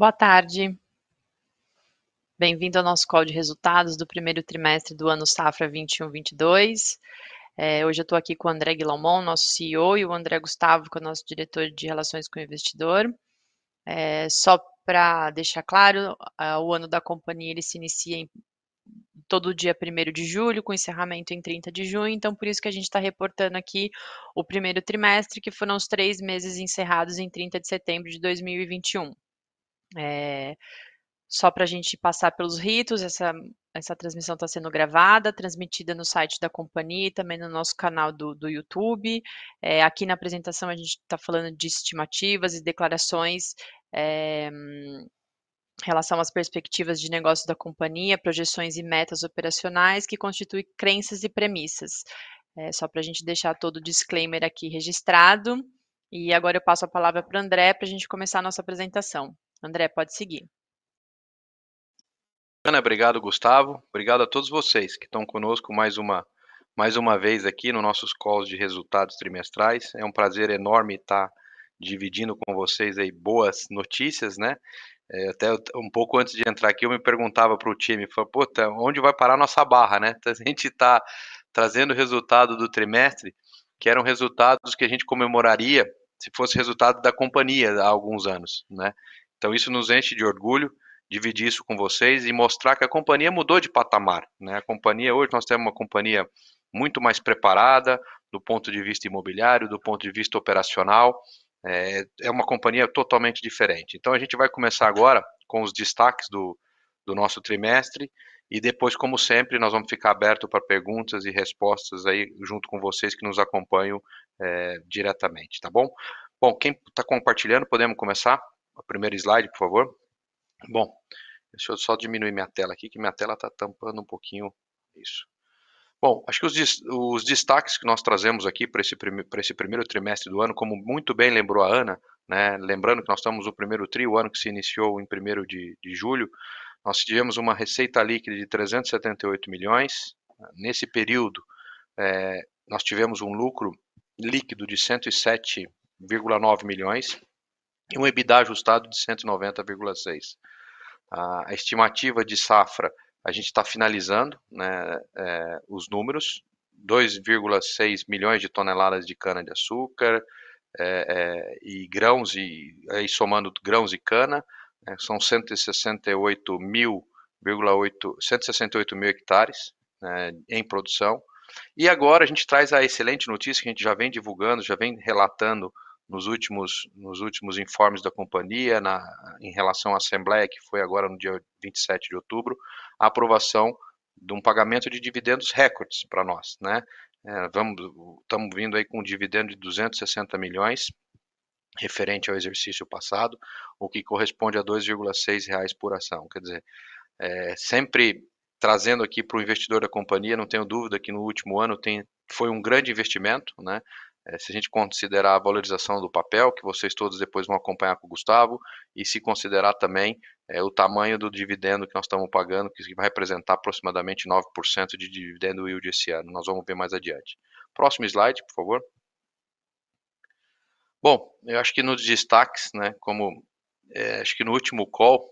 Boa tarde. Bem-vindo ao nosso call de resultados do primeiro trimestre do ano safra 21/22. Hoje eu tô aqui com o André Guillermon, nosso CEO, e o André Gustavo, que é o nosso diretor de relações com o investidor. Só pra deixar claro, o ano da companhia, ele se inicia em todo dia 1º de julho, com encerramento em 30 de junho, então por isso que a gente tá reportando aqui o primeiro trimestre, que foram os 3 meses encerrados em 30 de setembro de 2021. Só pra gente passar pelos ritos, essa transmissão tá sendo gravada, transmitida no site da companhia e também no nosso canal do YouTube. Aqui na apresentação a gente tá falando de estimativas e declarações em relação às perspectivas de negócios da companhia, projeções e metas operacionais, que constituem crenças e premissas. Só pra gente deixar todo o disclaimer aqui registrado. Agora eu passo a palavra pro André pra gente começar a nossa apresentação. André, pode seguir. Ana, obrigado, Gustavo. Obrigado a todos vocês que tão conosco mais uma vez aqui no nossos calls de resultados trimestrais. É um prazer enorme tá dividindo com vocês aí boas notícias, né? Até um pouco antes de entrar aqui, eu me perguntava pro time, falava: "Puta, onde vai parar nossa barra, né?" A gente tá trazendo o resultado do trimestre, que eram resultados que a gente comemoraria se fosse resultado da companhia há alguns anos, né? Então isso nos enche de orgulho, dividir isso com vocês e mostrar que a companhia mudou de patamar, né? A companhia, hoje nós temos uma companhia muito mais preparada do ponto de vista imobiliário, do ponto de vista operacional, é uma companhia totalmente diferente. Então a gente vai começar agora com os destaques do nosso trimestre e depois, como sempre, nós vamos ficar aberto pra perguntas e respostas aí junto com vocês que nos acompanham diretamente, tá bom? Bom, quem tá compartilhando, podemos começar? O primeiro slide, por favor. Bom, deixa eu só diminuir minha tela aqui, que minha tela tá tampando um pouquinho isso. Bom, acho que os destaques que nós trazemos aqui pra esse primeiro trimestre do ano, como muito bem lembrou a Ana, né, lembrando que nós estamos no primeiro tri, o ano que se iniciou em 1º de julho, nós tivemos uma receita líquida de 378 milhões. Nesse período, nós tivemos um lucro líquido de 107.9 milhões e um EBITDA ajustado de 190.6. A estimativa de safra, a gente tá finalizando, né, os números, 2.6 milhões de toneladas de cana-de-açúcar e grãos, e aí somando grãos e cana, são 168.000 hectares em produção. Agora a gente traz a excelente notícia que a gente já vem divulgando, já vem relatando nos últimos informes da companhia, em relação à assembleia, que foi agora no dia 27 de outubro, a aprovação dum pagamento de dividendos recordes pra nós, né? Tamo vindo aí com um dividendo de 260 milhões, referente ao exercício passado, o que corresponde a 2.6 reais por ação. Quer dizer, sempre trazendo aqui pro investidor da companhia, não tenho dúvida que no último ano foi um grande investimento, né? Se a gente considerar a valorização do papel, que vocês todos depois vão acompanhar com o Gustavo, e se considerar também o tamanho do dividendo que nós tamo pagando, que vai representar aproximadamente 9% de dividend yield esse ano. Nós vamos ver mais adiante. Próximo slide, por favor. Bom, eu acho que nos destaques, né, como acho que no último call,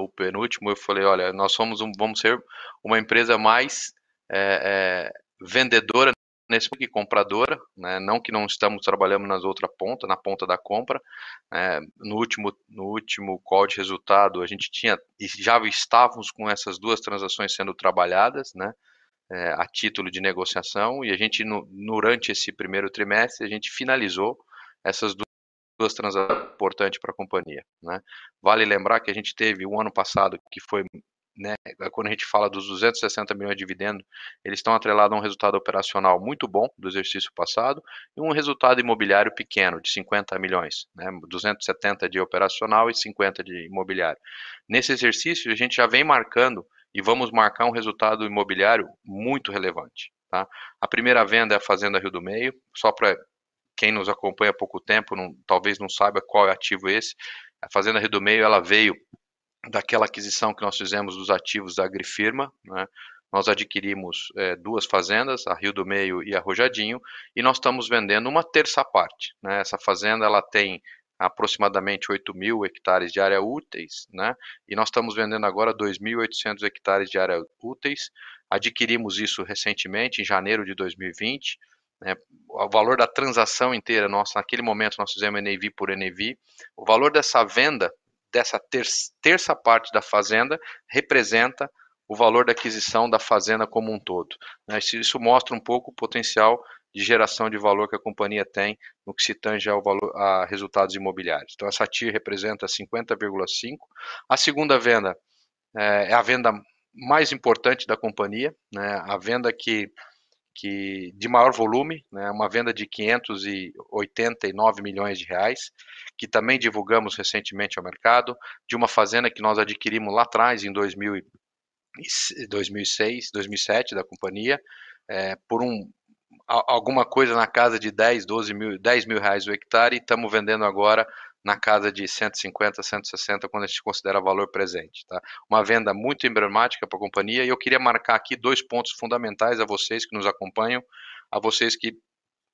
o penúltimo, eu falei: "Olha, nós vamos ser uma empresa mais vendedora nesse que compradora", né? Não que não estamos trabalhando nas outra ponta, na ponta da compra. No último call de resultado, a gente tinha e já estávamos com essas duas transações sendo trabalhadas, né, a título de negociação, e a gente durante esse primeiro trimestre, a gente finalizou essas duas transações importante pra companhia, né? Vale lembrar que a gente teve o ano passado, que foi, né, quando a gente fala dos 260 milhões de dividendo, eles estão atrelado a um resultado operacional muito bom do exercício passado e um resultado imobiliário pequeno, de 50 milhões, né? 270 de operacional e 50 de imobiliário. Nesse exercício, a gente já vem marcando e vamos marcar um resultado imobiliário muito relevante, tá? A primeira venda é a Fazenda Rio do Meio, só pra quem nos acompanha há pouco tempo, talvez não saiba qual é ativo esse. A Fazenda Rio do Meio, ela veio daquela aquisição que nós fizemos dos ativos da Agrifirma, né? Nós adquirimos duas fazendas, a Rio do Meio e a Rojadinho, e nós estamos vendendo uma terça parte, né? Essa fazenda, ela tem aproximadamente 8 mil hectares de área úteis, né? E nós estamos vendendo agora 2.800 hectares de área úteis. Adquirimos isso recentemente, em janeiro de 2020. Né? O valor da transação inteira, nós, naquele momento, nós fizemos NAV por NAV. O valor dessa venda, dessa terça, parte da fazenda, representa o valor da aquisição da fazenda como um todo. Né? Isso mostra um pouco o potencial de geração de valor que a companhia tem no que se tange ao valor, a resultados imobiliários. Então, essa TIR representa 50,5%. A segunda venda é, é a venda mais importante da companhia, né? a venda que, que de maior volume, né? uma venda de 589 milhões de reais, que também divulgamos recentemente ao mercado, de uma fazenda que nós adquirimos lá atrás, em 2000, 2006, 2007, da companhia, é, por um alguma coisa na casa de 10, 12 mil, 10 mil reais o hectare e estamos vendendo agora na casa de 150, 160 quando a gente considera valor presente. Tá? Uma venda muito emblemática para a companhia e eu queria marcar aqui dois pontos fundamentais a vocês que nos acompanham, a vocês que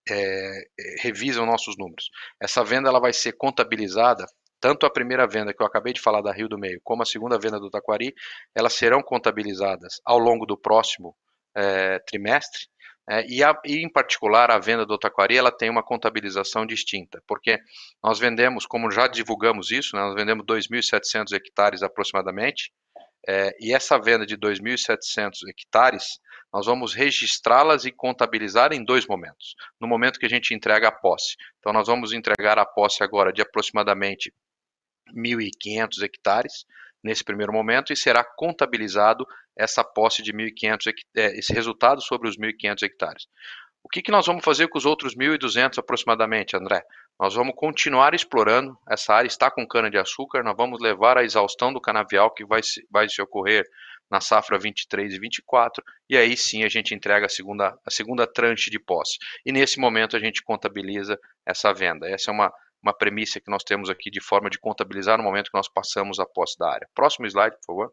é, revisam nossos números. Essa venda ela vai ser contabilizada tanto a primeira venda que eu acabei de falar da Rio do Meio, como a segunda venda do Taquari, elas serão contabilizadas ao longo do próximo é, trimestre, é, e, a, e, em particular, a venda do Taquari ela tem uma contabilização distinta, porque nós vendemos, como já divulgamos isso, né, nós vendemos 2.700 hectares aproximadamente, é, e essa venda de 2.700 hectares, nós vamos registrá-las e contabilizar em dois momentos. No momento que a gente entrega a posse. Então, nós vamos entregar a posse agora de aproximadamente 1.500 hectares, nesse primeiro momento, e será contabilizado essa posse de 1.500, é, esse resultado sobre os 1.500 hectares. O que, que nós vamos fazer com os outros 1.200 aproximadamente, André? Nós vamos continuar explorando essa área, está com cana-de-açúcar, nós vamos levar a exaustão do canavial que vai se, vai se ocorrer na safra 23 e 24, e aí sim a gente entrega a segunda, a segunda tranche de posse. E nesse momento a gente contabiliza essa venda. Essa é uma, uma premissa que nós temos aqui de forma de contabilizar no momento que nós passamos a posse da área. Próximo slide, por favor.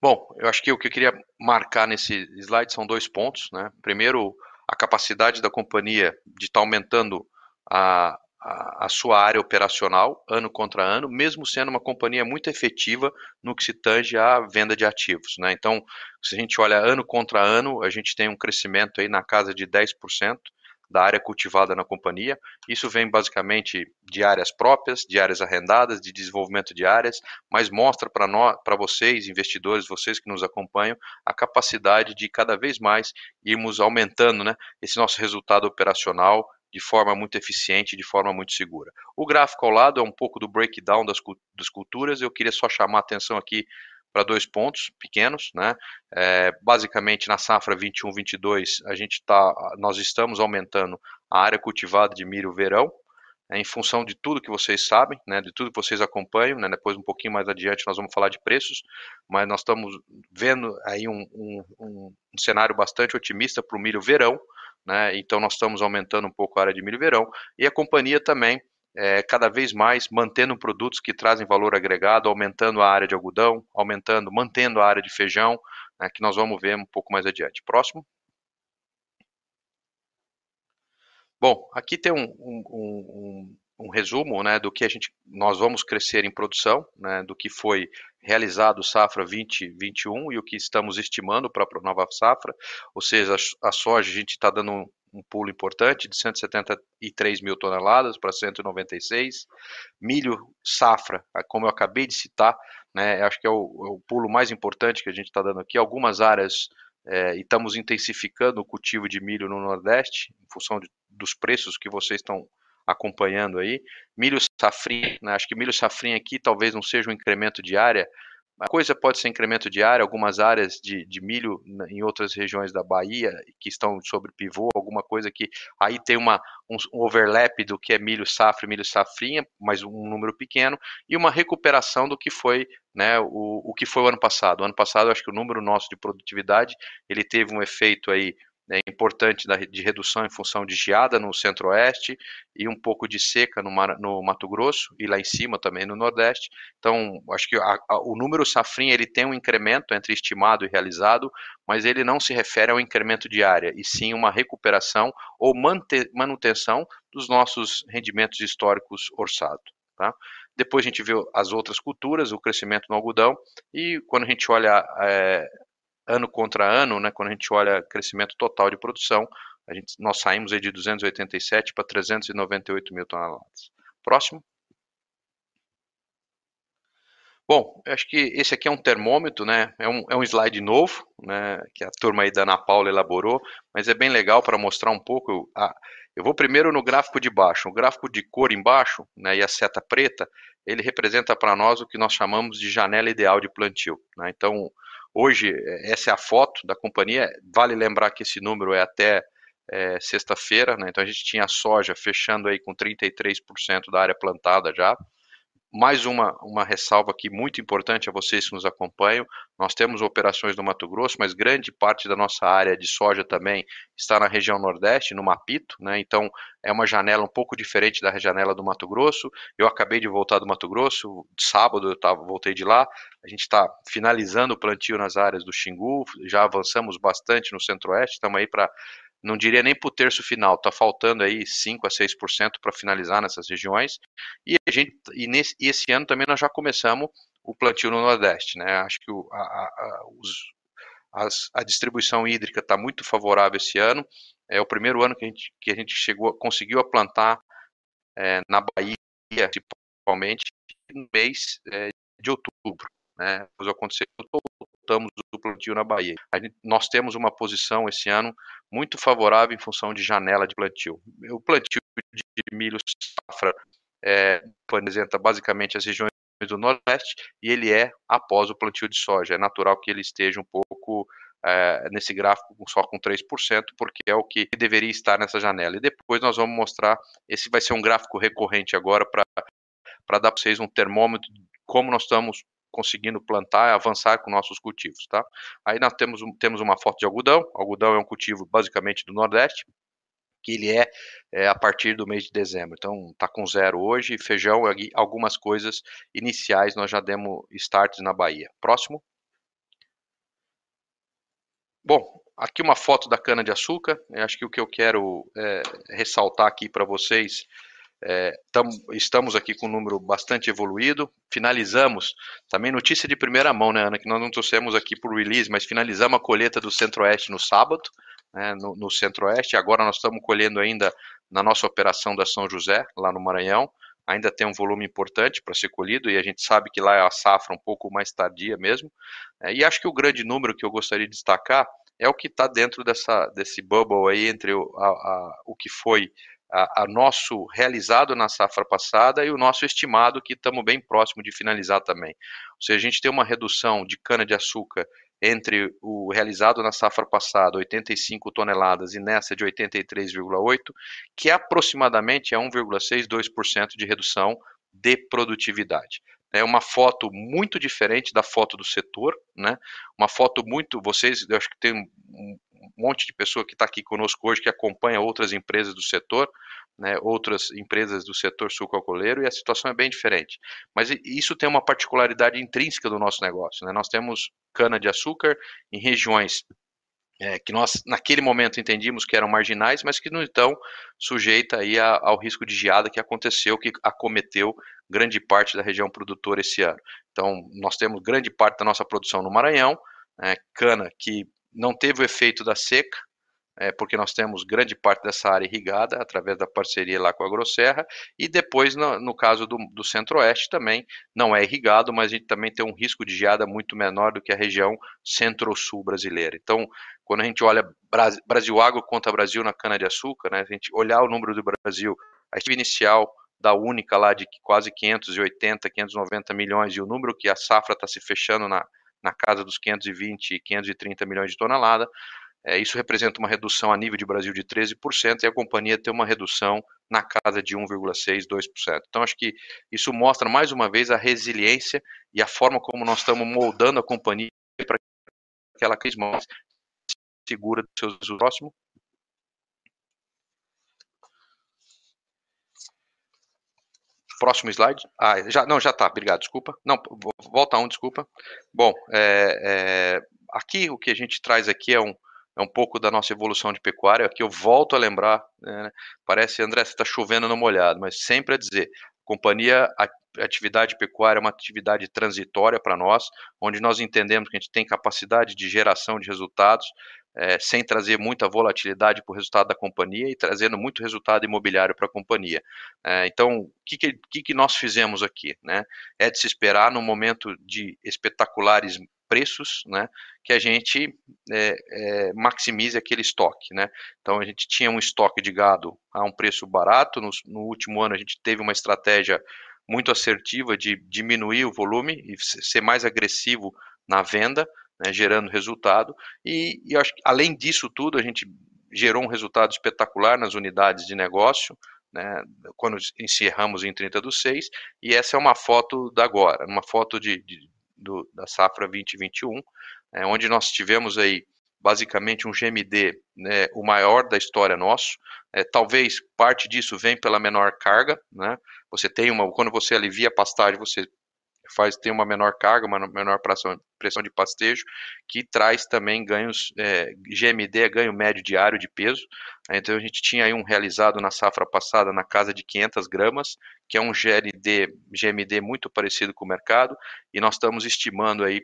Bom, eu acho que o que eu queria marcar nesse slide são dois pontos. Né? Primeiro, a capacidade da companhia de estar tá aumentando a, a, a, sua área operacional ano contra ano, mesmo sendo uma companhia muito efetiva no que se tange à venda de ativos. Né? Então, se a gente olha ano contra ano, a gente tem um crescimento aí na casa de 10% da área cultivada na companhia. Isso vem basicamente de áreas próprias, de áreas arrendadas, de desenvolvimento de áreas, mas mostra para nós, para vocês, investidores, vocês que nos acompanham, a capacidade de cada vez mais irmos aumentando né, esse nosso resultado operacional de forma muito eficiente, de forma muito segura. O gráfico ao lado é um pouco do breakdown das, das culturas, eu queria só chamar a atenção aqui para dois pontos pequenos, né? É, basicamente na safra 21/22 a gente tá, nós estamos aumentando a área cultivada de milho verão, né, em função de tudo que vocês sabem, né, de tudo que vocês acompanham, né, depois um pouquinho mais adiante nós vamos falar de preços, mas nós estamos vendo aí um, um, um, cenário bastante otimista para o milho verão, né, então nós estamos aumentando um pouco a área de milho verão e a companhia também é, cada vez mais mantendo produtos que trazem valor agregado, aumentando a área de algodão, aumentando, mantendo a área de feijão, né, que nós vamos ver um pouco mais adiante. Próximo. Bom, aqui tem um, um, um, um, resumo né, do que a gente, nós vamos crescer em produção, né, do que foi realizado safra 2021 e o que estamos estimando para a nova safra, ou seja, a, soja a gente está dando um pulo importante de 173 mil toneladas para 196. Milho safra, como eu acabei de citar, né, acho que é o, é o pulo mais importante que a gente está dando aqui. Algumas áreas é, e estamos intensificando o cultivo de milho no Nordeste, em função de, dos preços que vocês estão acompanhando aí. Milho safrinha, né, acho que milho safrinha aqui talvez não seja um incremento de área, a coisa pode ser incremento de área, algumas áreas de, de milho em outras regiões da Bahia que estão sobre pivô, alguma coisa que aí tem uma, um, overlap do que é milho safra e milho safrinha, mas um número pequeno, e uma recuperação do que foi né, o, o que foi o ano passado. O ano passado, acho que o número nosso de produtividade ele teve um efeito aí né, importante de redução em função de geada no centro-oeste e um pouco de seca no, Mar, no, Mato Grosso e lá em cima também no Nordeste. Então, acho que a, a, o número safrinha ele tem um incremento entre estimado e realizado, mas ele não se refere ao incremento de área, e sim uma recuperação ou manutenção dos nossos rendimentos históricos orçados. Tá? Depois a gente vê as outras culturas, o crescimento no algodão, e quando a gente olha é, ano contra ano, né, quando a gente olha crescimento total de produção, a gente, nós saímos aí de 287 para 398 mil toneladas. Próximo. Bom, eu acho que esse aqui é um termômetro, né? É um, é um slide novo, né? Que a turma aí da Ana Paula elaborou, mas é bem legal para mostrar um pouco. A, eu vou primeiro no gráfico de baixo. O gráfico de cor embaixo, né? E a seta preta, ele representa para nós o que nós chamamos de janela ideal de plantio. Né? Então, hoje, essa é a foto da companhia. Vale lembrar que esse número é até é, sexta-feira, né? Então a gente tinha a soja fechando aí com 33% da área plantada já mais uma, uma ressalva aqui muito importante a vocês que nos acompanham. Nós temos operações no Mato Grosso, mas grande parte da nossa área de soja também está na região Nordeste, no Mapito, né? Então é uma janela um pouco diferente da janela do Mato Grosso. Eu acabei de voltar do Mato Grosso, sábado eu tava, voltei de lá. A gente está finalizando o plantio nas áreas do Xingu, já avançamos bastante no Centro-Oeste, estamos aí para não diria nem para o terço final, está faltando aí 5 a 6% para finalizar nessas regiões. E, a gente, e, nesse, e esse ano também nós já começamos o plantio no Nordeste. Né? Acho que o, a, a, os, as, a distribuição hídrica está muito favorável esse ano. É o primeiro ano que a gente, que a gente chegou, conseguiu plantar é, na Bahia, principalmente, no mês é, de outubro. Né? Depois aconteceu voltamos do plantio na Bahia. Gente, nós temos uma posição esse ano muito favorável em função de janela de plantio. O plantio de milho safra é, apresenta basicamente as regiões do Nordeste e ele é após o plantio de soja. É natural que ele esteja um pouco é, nesse gráfico só com 3%, porque é o que deveria estar nessa janela. E depois nós vamos mostrar, esse vai ser um gráfico recorrente agora para dar para vocês um termômetro de como nós estamos conseguindo plantar e avançar com nossos cultivos, tá? Aí nós temos, temos uma foto de algodão. O algodão é um cultivo basicamente do Nordeste, que ele é, é, a partir do mês de dezembro. Então, tá com zero hoje. Feijão, algumas coisas iniciais nós já demos starts na Bahia. Próximo. Bom, aqui uma foto da cana de açúcar. Acho que o que eu quero é, ressaltar aqui para vocês é, estamos aqui com um número bastante evoluído. Finalizamos, também notícia de primeira mão, né, Ana, que nós não trouxemos aqui por release, mas finalizamos a colheita do Centro-Oeste no sábado, né, no, no Centro-Oeste. Agora nós estamos colhendo ainda na nossa operação da São José, lá no Maranhão. Ainda tem um volume importante para ser colhido e a gente sabe que lá é a safra um pouco mais tardia mesmo. É, e acho que o grande número que eu gostaria de destacar é o que está dentro dessa, desse bubble aí entre o, a, a, o que foi a, a, nosso realizado na safra passada e o nosso estimado que estamos bem próximo de finalizar também. Ou seja, a gente tem uma redução de cana de açúcar entre o realizado na safra passada, 85 toneladas, e nessa de 83,8, que aproximadamente é 1,6, 2% de redução de produtividade. É uma foto muito diferente da foto do setor, né? Uma foto muito, vocês, eu acho que tem um monte de pessoa que está aqui conosco hoje que acompanha outras empresas do setor, né, outras empresas do setor sucroalcooleiro e a situação é bem diferente. Mas isso tem uma particularidade intrínseca do nosso negócio. Né? Nós temos cana de açúcar em regiões é, que nós naquele momento entendíamos que eram marginais, mas que não estão sujeita aí a, ao risco de geada que aconteceu, que acometeu grande parte da região produtora esse ano. Então, nós temos grande parte da nossa produção no Maranhão, é, cana que não teve o efeito da seca, é, porque nós temos grande parte dessa área irrigada através da parceria lá com a Grosserra, e depois, no, no caso do, do centro-oeste, também não é irrigado, mas a gente também tem um risco de geada muito menor do que a região centro-sul brasileira. Então, quando a gente olha Brasil, Brasil Água contra Brasil na cana-de-açúcar, né, a gente olhar o número do Brasil, a estimativa inicial da única lá de quase 580, 590 milhões, e o número que a safra está se fechando na, na casa dos 520, 530 milhões de tonelada. É, isso representa uma redução a nível de Brasil de 13% e a companhia tem uma redução na casa de 1,6%, 2%. Então, acho que isso mostra mais uma vez a resiliência e a forma como nós estamos moldando a companhia para que ela cresça mais segura dos seus próximos. Próximo slide. Ah, já, não, já está, obrigado, desculpa. Não, volta um, desculpa. Bom, é, é, aqui o que a gente traz aqui é um, é um pouco da nossa evolução de pecuária. Aqui eu volto a lembrar, né, parece, André, você está chovendo no molhado, mas sempre a dizer, companhia, a atividade pecuária é uma atividade transitória para nós, onde nós entendemos que a gente tem capacidade de geração de resultados, é, sem trazer muita volatilidade para o resultado da companhia e trazendo muito resultado imobiliário para a companhia. É, então, o que, que, que, nós fizemos aqui? Né? É de se esperar no momento de espetaculares preços, né, que a gente é, é, maximize aquele estoque, né. Então a gente tinha um estoque de gado a um preço barato. No, no último ano a gente teve uma estratégia muito assertiva de diminuir o volume e ser mais agressivo na venda, né, gerando resultado. E, e acho que, além disso tudo, a gente gerou um resultado espetacular nas unidades de negócio, né, quando encerramos em 30 do 6, e essa é uma foto da agora, uma foto de, de do, da safra 2021, é, onde nós tivemos aí basicamente um GMD, né, o maior da história nosso. É, talvez parte disso vem pela menor carga, né? Você tem uma, quando você alivia a pastagem, você faz ter uma menor carga, uma menor pressão, pressão de pastejo, que traz também ganhos, é, GMD é ganho médio diário de peso, então a gente tinha aí um realizado na safra passada na casa de 500 gramas, que é um GLD, GMD muito parecido com o mercado, e nós estamos estimando aí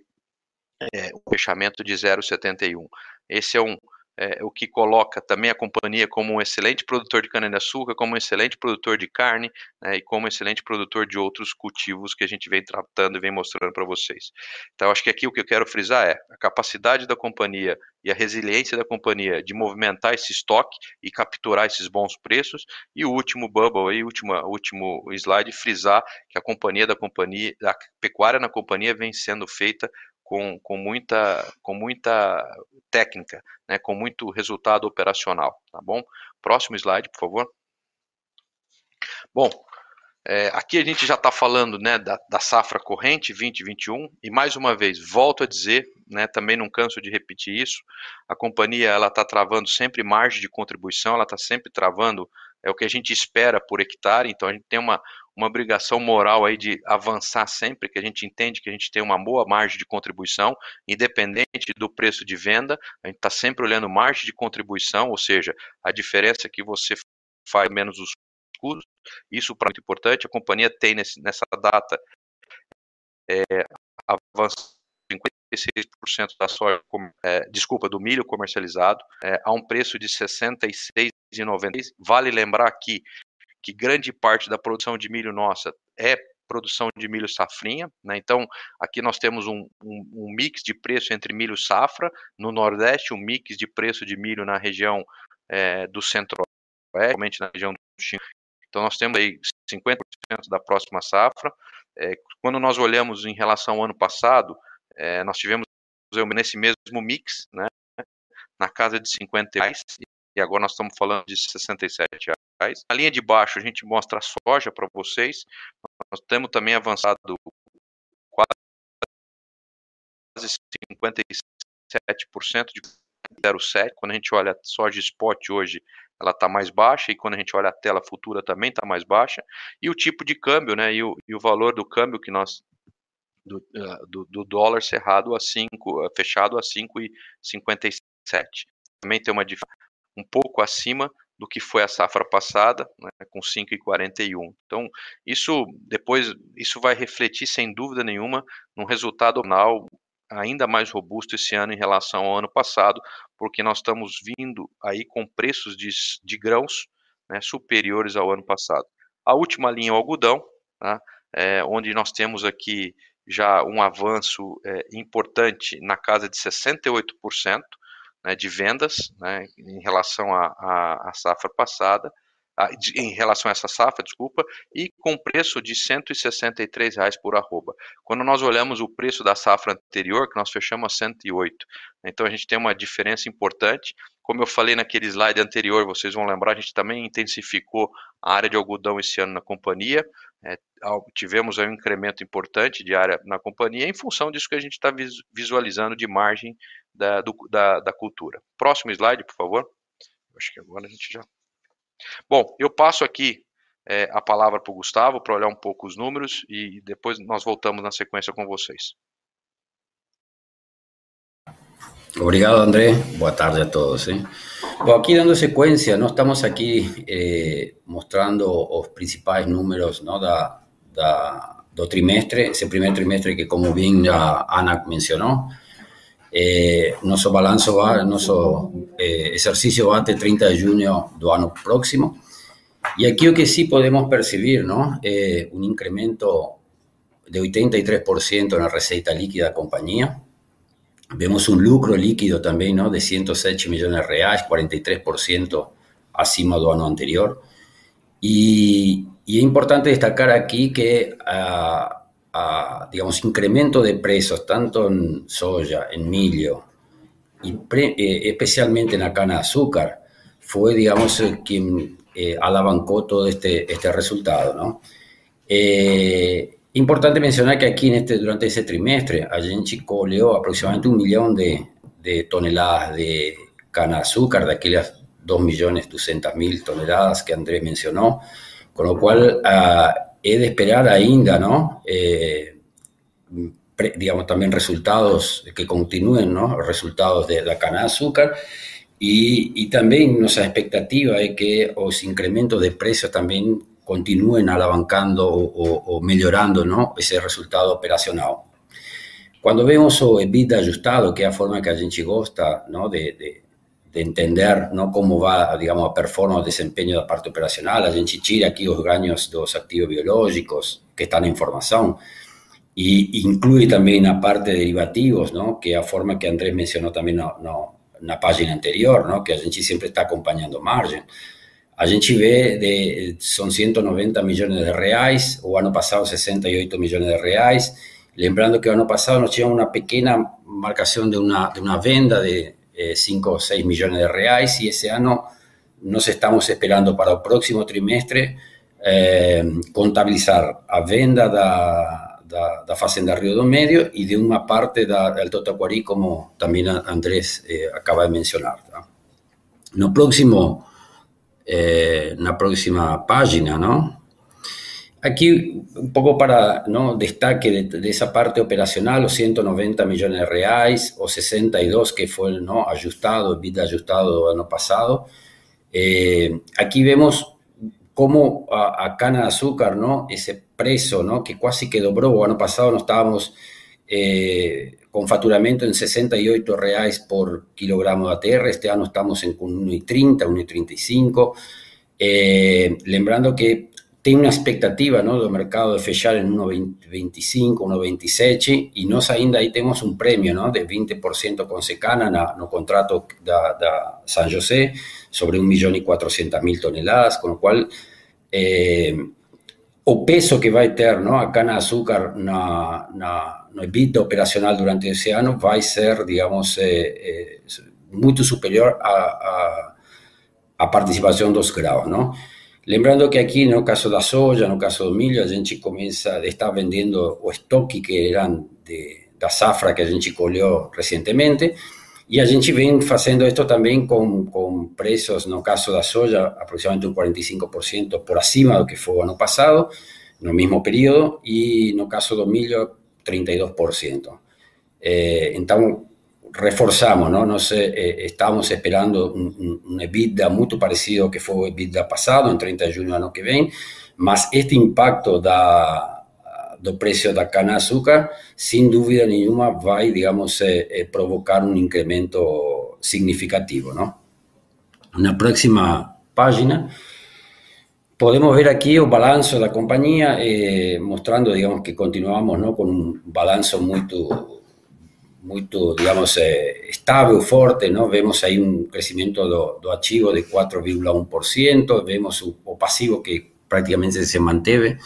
é, um fechamento de 0,71. Esse é um, é, o que coloca também a companhia como um excelente produtor de cana-de-açúcar, como um excelente produtor de carne né, e como um excelente produtor de outros cultivos que a gente vem tratando e vem mostrando para vocês. Então, acho que aqui o que eu quero frisar é a capacidade da companhia e a resiliência da companhia de movimentar esse estoque e capturar esses bons preços. E o último bubble aí, último, último slide, frisar que a companhia da companhia, a pecuária na companhia vem sendo feita com, com, muita, com muita técnica, né, com muito resultado operacional, tá bom? Próximo slide, por favor. Bom, é, aqui a gente já está falando né, da, da, safra corrente 2021 e mais uma vez volto a dizer, né, também não canso de repetir isso, a companhia ela está travando sempre margem de contribuição, ela está sempre travando é o que a gente espera por hectare, então a gente tem uma, uma obrigação moral aí de avançar sempre, que a gente entende que a gente tem uma boa margem de contribuição, independente do preço de venda, a gente está sempre olhando margem de contribuição, ou seja, a diferença que você faz menos os custos, isso para muito importante, a companhia tem nesse, nessa data é, avançado 56% da soja, é, desculpa, do milho comercializado, é, a um preço de 66,90. Vale lembrar aqui que grande parte da produção de milho nossa é produção de milho safrinha, né? então aqui nós temos um, um, um, mix de preço entre milho safra, no Nordeste um mix de preço de milho na região é, do Centro-Oeste, realmente na região do Chile. Então nós temos aí 50% da próxima safra. É, quando nós olhamos em relação ao ano passado, é, nós tivemos nesse mesmo mix, né, na casa de 50 reais, e agora nós estamos falando de 67 reais. Na linha de baixo a gente mostra a soja para vocês. Nós temos também avançado quase 57% de 0,7. Quando a gente olha a soja spot hoje, ela está mais baixa, e quando a gente olha a tela futura também está mais baixa. E o tipo de câmbio, né, e o, e o valor do câmbio que nós do, uh, do, do, dólar cerrado a 5, uh, fechado a 5,57. Também tem uma diferença um pouco acima do que foi a safra passada, né, com 5,41. Então, isso depois isso vai refletir sem dúvida nenhuma num resultado final ainda mais robusto esse ano em relação ao ano passado, porque nós estamos vindo aí com preços de, de grãos né, superiores ao ano passado. A última linha é o algodão, tá, é, onde nós temos aqui já um avanço é, importante na casa de 68%, né, de vendas né, em relação à safra passada, a, de, em relação a essa safra, desculpa, e com preço de 163 reais por arroba. Quando nós olhamos o preço da safra anterior, que nós fechamos a 108, então a gente tem uma diferença importante. Como eu falei naquele slide anterior, vocês vão lembrar, a gente também intensificou a área de algodão esse ano na companhia, é, tivemos um incremento importante de área na companhia em função disso que a gente está visualizando de margem da, do, da, da cultura. Próximo slide, por favor. Acho que agora a gente já. Bom, eu passo aqui é, a palavra para o Gustavo para olhar um pouco os números e depois nós voltamos na sequência com vocês. Obrigado, André. Boa tarde a todos. ¿eh? Bom, aqui dando sequência, nós estamos aqui eh, mostrando os principais números não, da, da, do trimestre, esse primeiro trimestre que, como bem a Ana mencionou, eh, nosso balanço, nosso eh, exercício vai até 30 de junho do ano próximo. E aqui o que sí podemos percibir, não, é um incremento de 83% na receita líquida da companhia, Vemos un lucro líquido también ¿no? de 107 millones de reales, 43% acima del año anterior. Y, es importante destacar aquí que, uh, digamos, incremento de precios, tanto en soya, en milio, y eh, especialmente en la cana de azúcar, fue, digamos, quien eh, alavancó todo este, este resultado, ¿no? Eh, Importante mencionar que aquí en este, durante ese trimestre, Agenchi coleó aproximadamente un millón de, de toneladas de cana de azúcar, de aquellas 2.200.000 toneladas que Andrés mencionó, con lo cual uh, he de esperar ainda, ¿no? Eh, pre, digamos, también resultados que continúen, ¿no? Resultados de la cana de azúcar. Y, y también nuestra expectativa es que los incrementos de precios también continúen alavancando o, o, mejorando ¿no? resultado operacional. Cuando vemos o EBITDA ajustado, que es la forma que a gente gosta ¿no? de, de, de, entender ¿no? cómo va digamos, a performance, o desempeño da parte operacional, a gente tira aquí los ganhos dos activos biológicos que están en formación, y incluye también la parte de derivativos, ¿no? que es la forma que Andrés no, no, en la página anterior, que a gente siempre está acompañando margen. A gente vê, de, são 190 milhões de reais, o ano passado 68 milhões de reais. Lembrando que o ano passado nós tínhamos uma pequena marcação de uma, de uma venda de eh, 5 ou 6 milhões de reais e esse ano nós estamos esperando para o próximo trimestre eh, contabilizar a venda da, da, da, Fazenda Rio do Medio e de uma parte da Alto Taquari, como também Andrés eh, acaba de mencionar. Tá? No próximo eh, na próxima página, ¿no? Aquí, un poco para ¿no? destaque de, de, esa parte operacional, los 190 millones de reais, o 62 que fue el ¿no? ajustado, vida ajustado del año pasado. Eh, aquí vemos cómo a, a, cana de azúcar, ¿no? ese precio ¿no? que casi que dobró, el año pasado no estábamos eh, con faturamento en 68 reais por kilogramo de ATR, este año estamos en 1,30, 1,35, eh, lembrando que tem uma expectativa no, do mercado de fechar em 1,25, 1,27 e nós ainda aí temos um prêmio no, de 20% com Secana na, no contrato da, da San José sobre 1 milhão e 400 mil toneladas, com o qual eh, o peso que vai ter no, a cana-açúcar na, na no EBITDA operacional durante esse ano vai ser, digamos, eh, eh, muito superior à, à, participação dos graus, não? Lembrando que aqui, no caso da soja, no caso do milho, a gente começa a estar vendendo o estoque que eram de, da safra que a gente colheu recentemente, e a gente vem fazendo isso também com, com preços, no caso da soja, aproximadamente um 45% por acima do que foi o ano passado, no mesmo período, e no caso do milho, 32%. Eh, entonces, reforzamos, ¿no? no sé, eh, estamos esperando un, un, EBITDA muy parecido que fue el EBITDA pasado, en 30 de junio año que viene, más este impacto da, do precio da cana azúcar, sin duda ninguna va, digamos, eh, eh, provocar un incremento significativo, ¿no? Una próxima página, Podemos ver aquí el balance de la compañía, eh, mostrando, digamos, que continuamos ¿no? con un balance muy, muy digamos, eh, estable, fuerte, ¿no? Vemos ahí un crecimiento do, do activo de 4,1%, vemos o, o, pasivo que prácticamente se mantiene.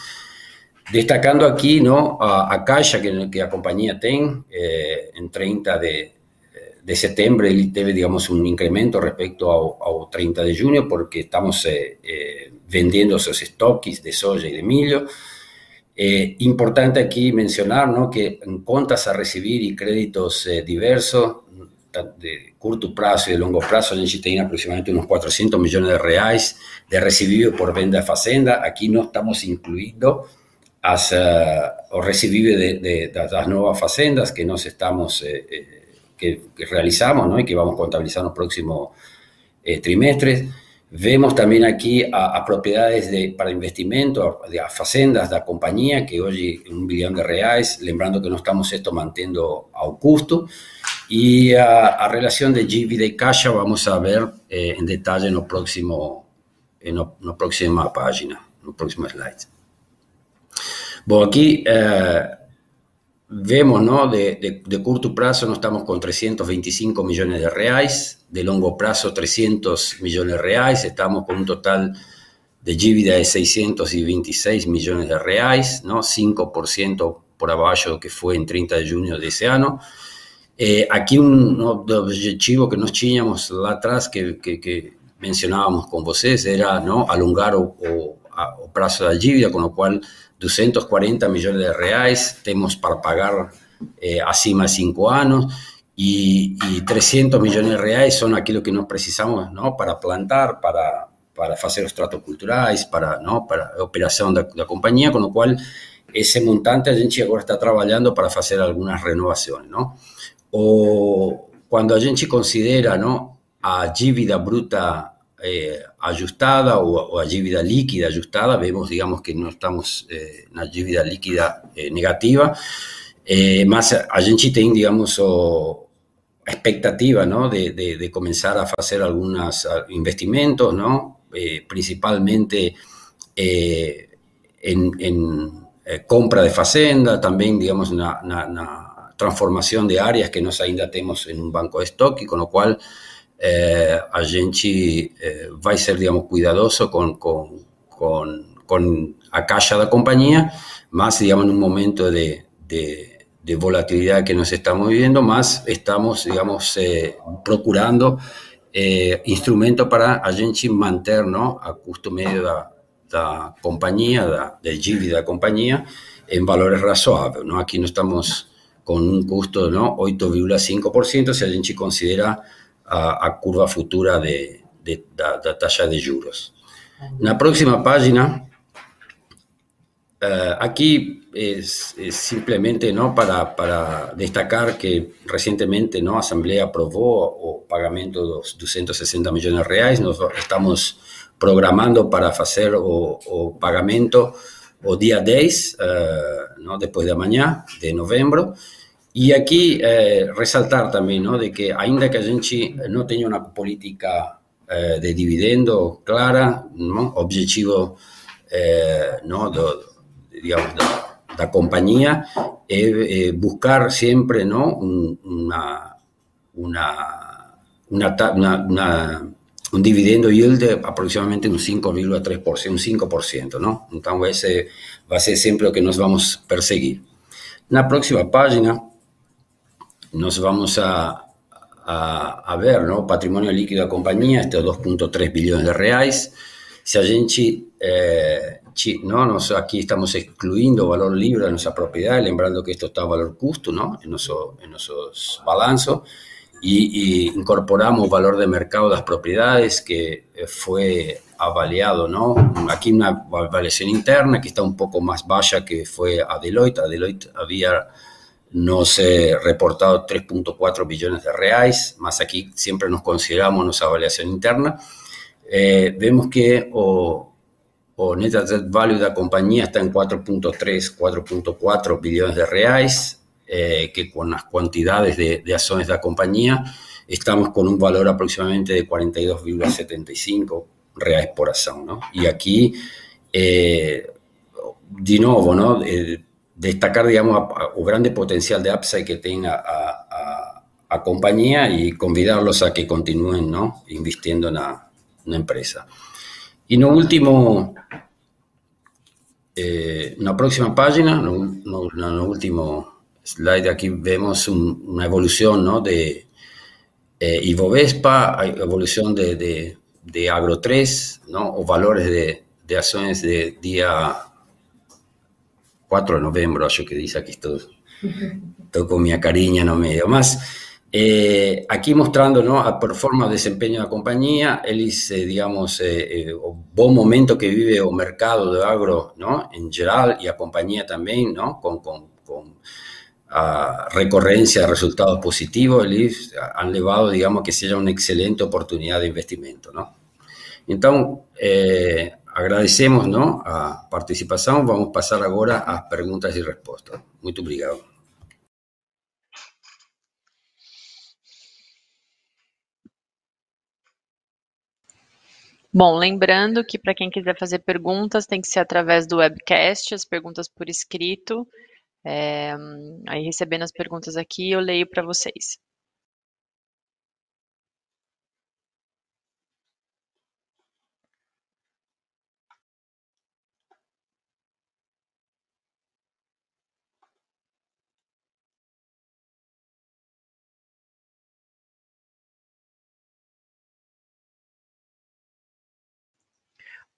Destacando aquí, ¿no? A, a caixa que, que a compañía tiene eh, en 30 de, de setembro, ele teve, digamos, um incremento respecto ao, ao 30 de junho, porque estamos eh, eh, vendendo seus estoques de soja e de milho. Eh, importante aqui mencionar ¿no? que em contas a receber e créditos eh, diversos, de curto prazo e de longo prazo, a gente tem aproximadamente uns 400 milhões de reais de recebido por venda de fazenda. Aqui não estamos incluindo as, uh, o recebível de, de, das novas fazendas que nós estamos eh, que, realizamos ¿no? y que vamos a contabilizar en los próximos eh, trimestres. Vemos también aquí a, propiedades de, para investimento, de a facendas da compañía, que hoy un billón de reais, lembrando que no estamos esto manteniendo a custo. Y a, relación de dívida y caja vamos a ver eh, en detalle en, lo próximo, en, la próxima página, en los próximos slides. Bueno, aquí eh, vemos, ¿no? De, de, corto plazo no estamos con 325 millones de reais, de largo plazo 300 millones de reais, estamos con un total de dívida de 626 millones de reais, ¿no? 5% por abajo que fue en 30 de junio de ese año. Eh, aquí un objetivo que nos tínhamos lá atrás, que, que, que mencionábamos con vocês, era ¿no? alongar o, o, o prazo da dívida, con lo cual 240 millones de reais tenemos para pagar eh, acima de cinco años y, 300 millones de reais son aquello que nos precisamos ¿no? para plantar, para, para hacer los tratos culturales, para, ¿no? para operación de la compañía, con lo cual ese montante a gente ahora está trabajando para hacer algunas renovaciones. ¿no? O cuando a gente considera ¿no? a dívida bruta eh, ajustada o, a dívida líquida ajustada, vemos, digamos, que no estamos eh, en la dívida líquida eh, negativa, más a gente tiene, digamos, o expectativa, ¿no? De, de, comenzar a hacer algunos investimentos, ¿no? principalmente en, en compra de facenda, también, digamos, una, transformación de áreas que nos ainda tenemos en un banco de stock y con lo cual eh, a gente eh, vai ser, digamos, cuidadoso con, con, con, con a caixa da compañía, más, digamos, en un momento de, de, de volatilidad que nos estamos viviendo, más estamos, digamos, eh, procurando eh, instrumentos para a gente manter, ¿no? a custo medio da, da compañía, da, del GIV da compañía, en valores razoables, ¿no? Aquí no estamos con un costo, ¿no? 8,5%, si a gente considera a, curva futura de, de, talla de juros. En la próxima página, eh, aquí es, simplemente ¿no? para, para, destacar que recientemente ¿no? Asamblea aprobó o pagamento de 260 millones de reales. Nos estamos programando para hacer o, pagamento o día 10, eh, ¿no? después de mañana, de noviembre. Y aquí eh, resaltar también ¿no? de que, ainda que a gente no tenga una política eh, de dividendo clara, ¿no? objetivo eh, ¿no? de, digamos, de, da compañía, es buscar siempre ¿no? una, una, una, una, un dividendo yield de aproximadamente un 5,3%, un 5%, ¿no? Entonces ese va a ser siempre lo que nos vamos a perseguir. En la próxima página nos vamos a, a, ver, ¿no? Patrimonio líquido de compañía, este 2.3 billones de reais. Si a gente, eh, ¿no? Nos, aquí estamos excluyendo valor libre de nuestra propiedad, lembrando que esto está a valor custo, ¿no? En, nuestro, en nuestros balanzos. Y, y, incorporamos valor de mercado de las propiedades que eh, fue avaliado, ¿no? Aquí una avaliación interna que está un poco más baja que fue a Deloitte. A Deloitte había nos he reportado 3.4 billones de reais, más aquí siempre nos consideramos nuestra evaluación interna. Eh, vemos que o, o net asset value de la compañía está en 4.3, 4.4 billones de reais, eh, que con las cantidades de, de, acciones de la compañía estamos con un valor aproximadamente de 42,75 reais por acción. ¿no? Y aquí, eh, de nuevo, ¿no? Destacar, digamos, o grande potencial de upside que tenga a, a, compañía y convidarlos a que continúen, ¿no? Invirtiendo en la, empresa. Y no último, eh, en la próxima página, no, el último slide, aquí vemos una evolución, ¿no? De eh, Ivovespa, evolución de, de, de Agro 3, ¿no? O valores de, de acciones de día 4 de noviembre, acho que dice aquí todo, todo con mi cariña no medio más. Eh, aquí mostrando ¿no? a performance, desempeño de la compañía, eles, eh, digamos, eh, o buen momento que vive o mercado de agro ¿no? en general y a compañía también, ¿no? con, con, con a recorrencia de resultados positivos han llevado, digamos, que sea una excelente oportunidad de investimento, ¿no? Entonces, eh, agradecemos, ¿no? a participación. Vamos a pasar ahora a preguntas y respuestas. Muy obrigado. Bom, lembrando que para quem quiser fazer perguntas, tem que ser através do webcast, as perguntas por escrito. É, aí, recebendo as perguntas aqui, eu leio para vocês.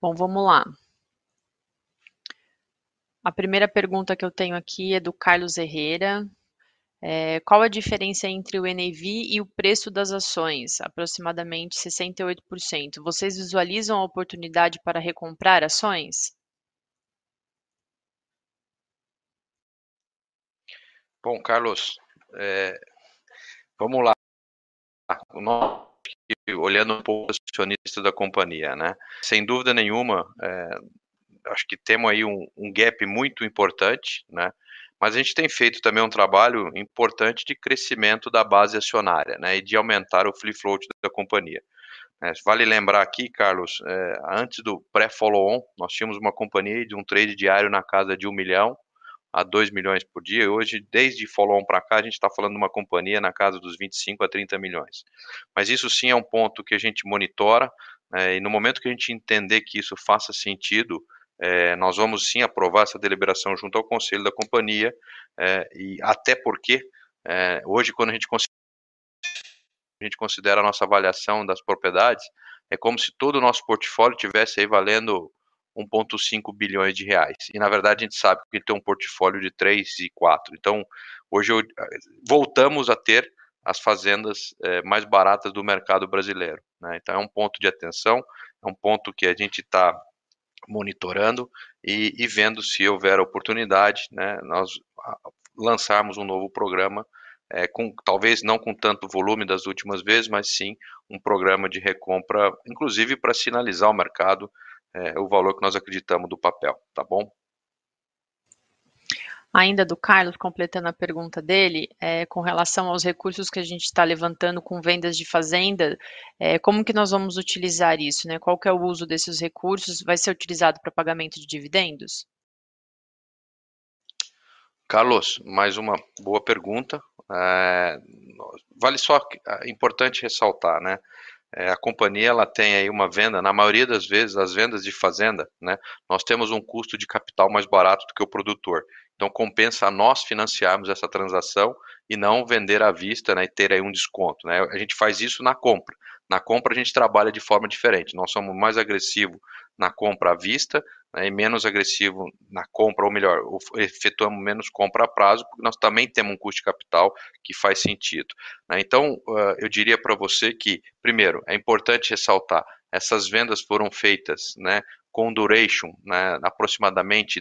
Bom, vamos lá. A primeira pergunta que eu tenho aqui é do Carlos Herrera. É, qual a diferença entre o NAV e o preço das ações? Aproximadamente 68%. Vocês visualizam a oportunidade para recomprar ações? Bom, Carlos, é, vamos lá. Nós, olhando um pouco o acionista da companhia, né? Sem dúvida nenhuma, é, acho que temos aí um, um gap muito importante, né? Mas a gente tem feito também um trabalho importante de crescimento da base acionária, né? E de aumentar o free float da companhia. É, vale lembrar aqui, Carlos, é, antes do pré-follow-on, nós tínhamos uma companhia de um trade diário na casa de um milhão a 2 milhões por dia. Hoje, desde follow-on para cá, a gente está falando de uma companhia na casa dos 25 a 30 milhões. Mas isso sim é um ponto que a gente monitora, né, e no momento que a gente entender que isso faça sentido, é, nós vamos sim aprovar essa deliberação junto ao conselho da companhia, é, e até porque é, hoje, quando a gente, a gente considera a nossa avaliação das propriedades, é como se todo o nosso portfólio tivesse aí valendo 1,5 bilhões de reais. E na verdade a gente sabe que tem um portfólio de 3 e 4. Então, hoje eu, voltamos a ter as fazendas é, mais baratas do mercado brasileiro. Né? Então é um ponto de atenção, é um ponto que a gente está monitorando e, e, vendo se houver oportunidade, né, nós lançarmos um novo programa, é, com, talvez não com tanto volume das últimas vezes, mas sim um programa de recompra, inclusive para sinalizar ao mercado é, o valor que nós acreditamos do papel, tá bom? Ainda do Carlos, completando a pergunta dele, é, com relação aos recursos que a gente está levantando com vendas de fazenda, é, como que nós vamos utilizar isso? Né? Qual que é o uso desses recursos? Vai ser utilizado para pagamento de dividendos? Carlos, mais uma boa pergunta. É, vale só, é importante ressaltar, né? É, a companhia ela tem aí uma venda, na maioria das vezes, as vendas de fazenda, né, nós temos um custo de capital mais barato do que o produtor. Então compensa a nós financiarmos essa transação e não vender à vista né, e ter aí um desconto. Né? A gente faz isso na compra. Na compra a gente trabalha de forma diferente. Nós somos mais agressivos na compra à vista né, e menos agressivo na compra, ou melhor, efetuamos menos compra a prazo, porque nós também temos um custo de capital que faz sentido. Né? Então, uh, eu diria para você que, primeiro, é importante ressaltar, essas vendas foram feitas né, com duration, né, aproximadamente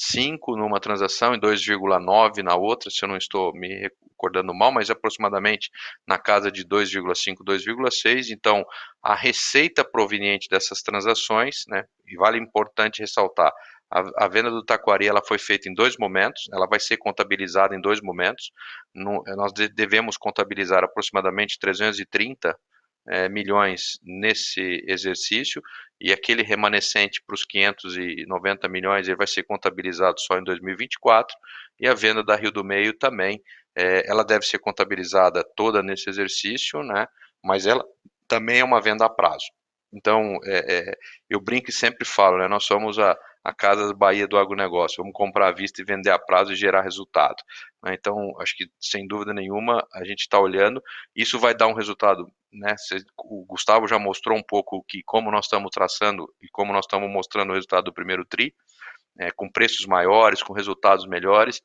2,5 numa transação e 2,9 na outra, se eu não estou me recordando mal, mas aproximadamente na casa de 2,5, 2,6. Então, a receita proveniente dessas transações, né, e vale importante ressaltar, a, a, venda do Taquari ela foi feita em dois momentos, ela vai ser contabilizada em dois momentos. No, nós de, devemos contabilizar aproximadamente 330 é, milhões nesse exercício e aquele remanescente para os 590 milhões ele vai ser contabilizado só em 2024 e a venda da Rio do Meio também é, ela deve ser contabilizada toda nesse exercício, né? Mas ela também é uma venda a prazo. Então, é, é, eu brinco e sempre falo, né? Nós somos a, a casa Bahia do agronegócio. Vamos comprar à vista e vender a prazo e gerar resultado. Né? Então, acho que sem dúvida nenhuma a gente está olhando. Isso vai dar um resultado, né? O Gustavo já mostrou um pouco que como nós estamos traçando e como nós estamos mostrando o resultado do primeiro tri, é, com preços maiores, com resultados melhores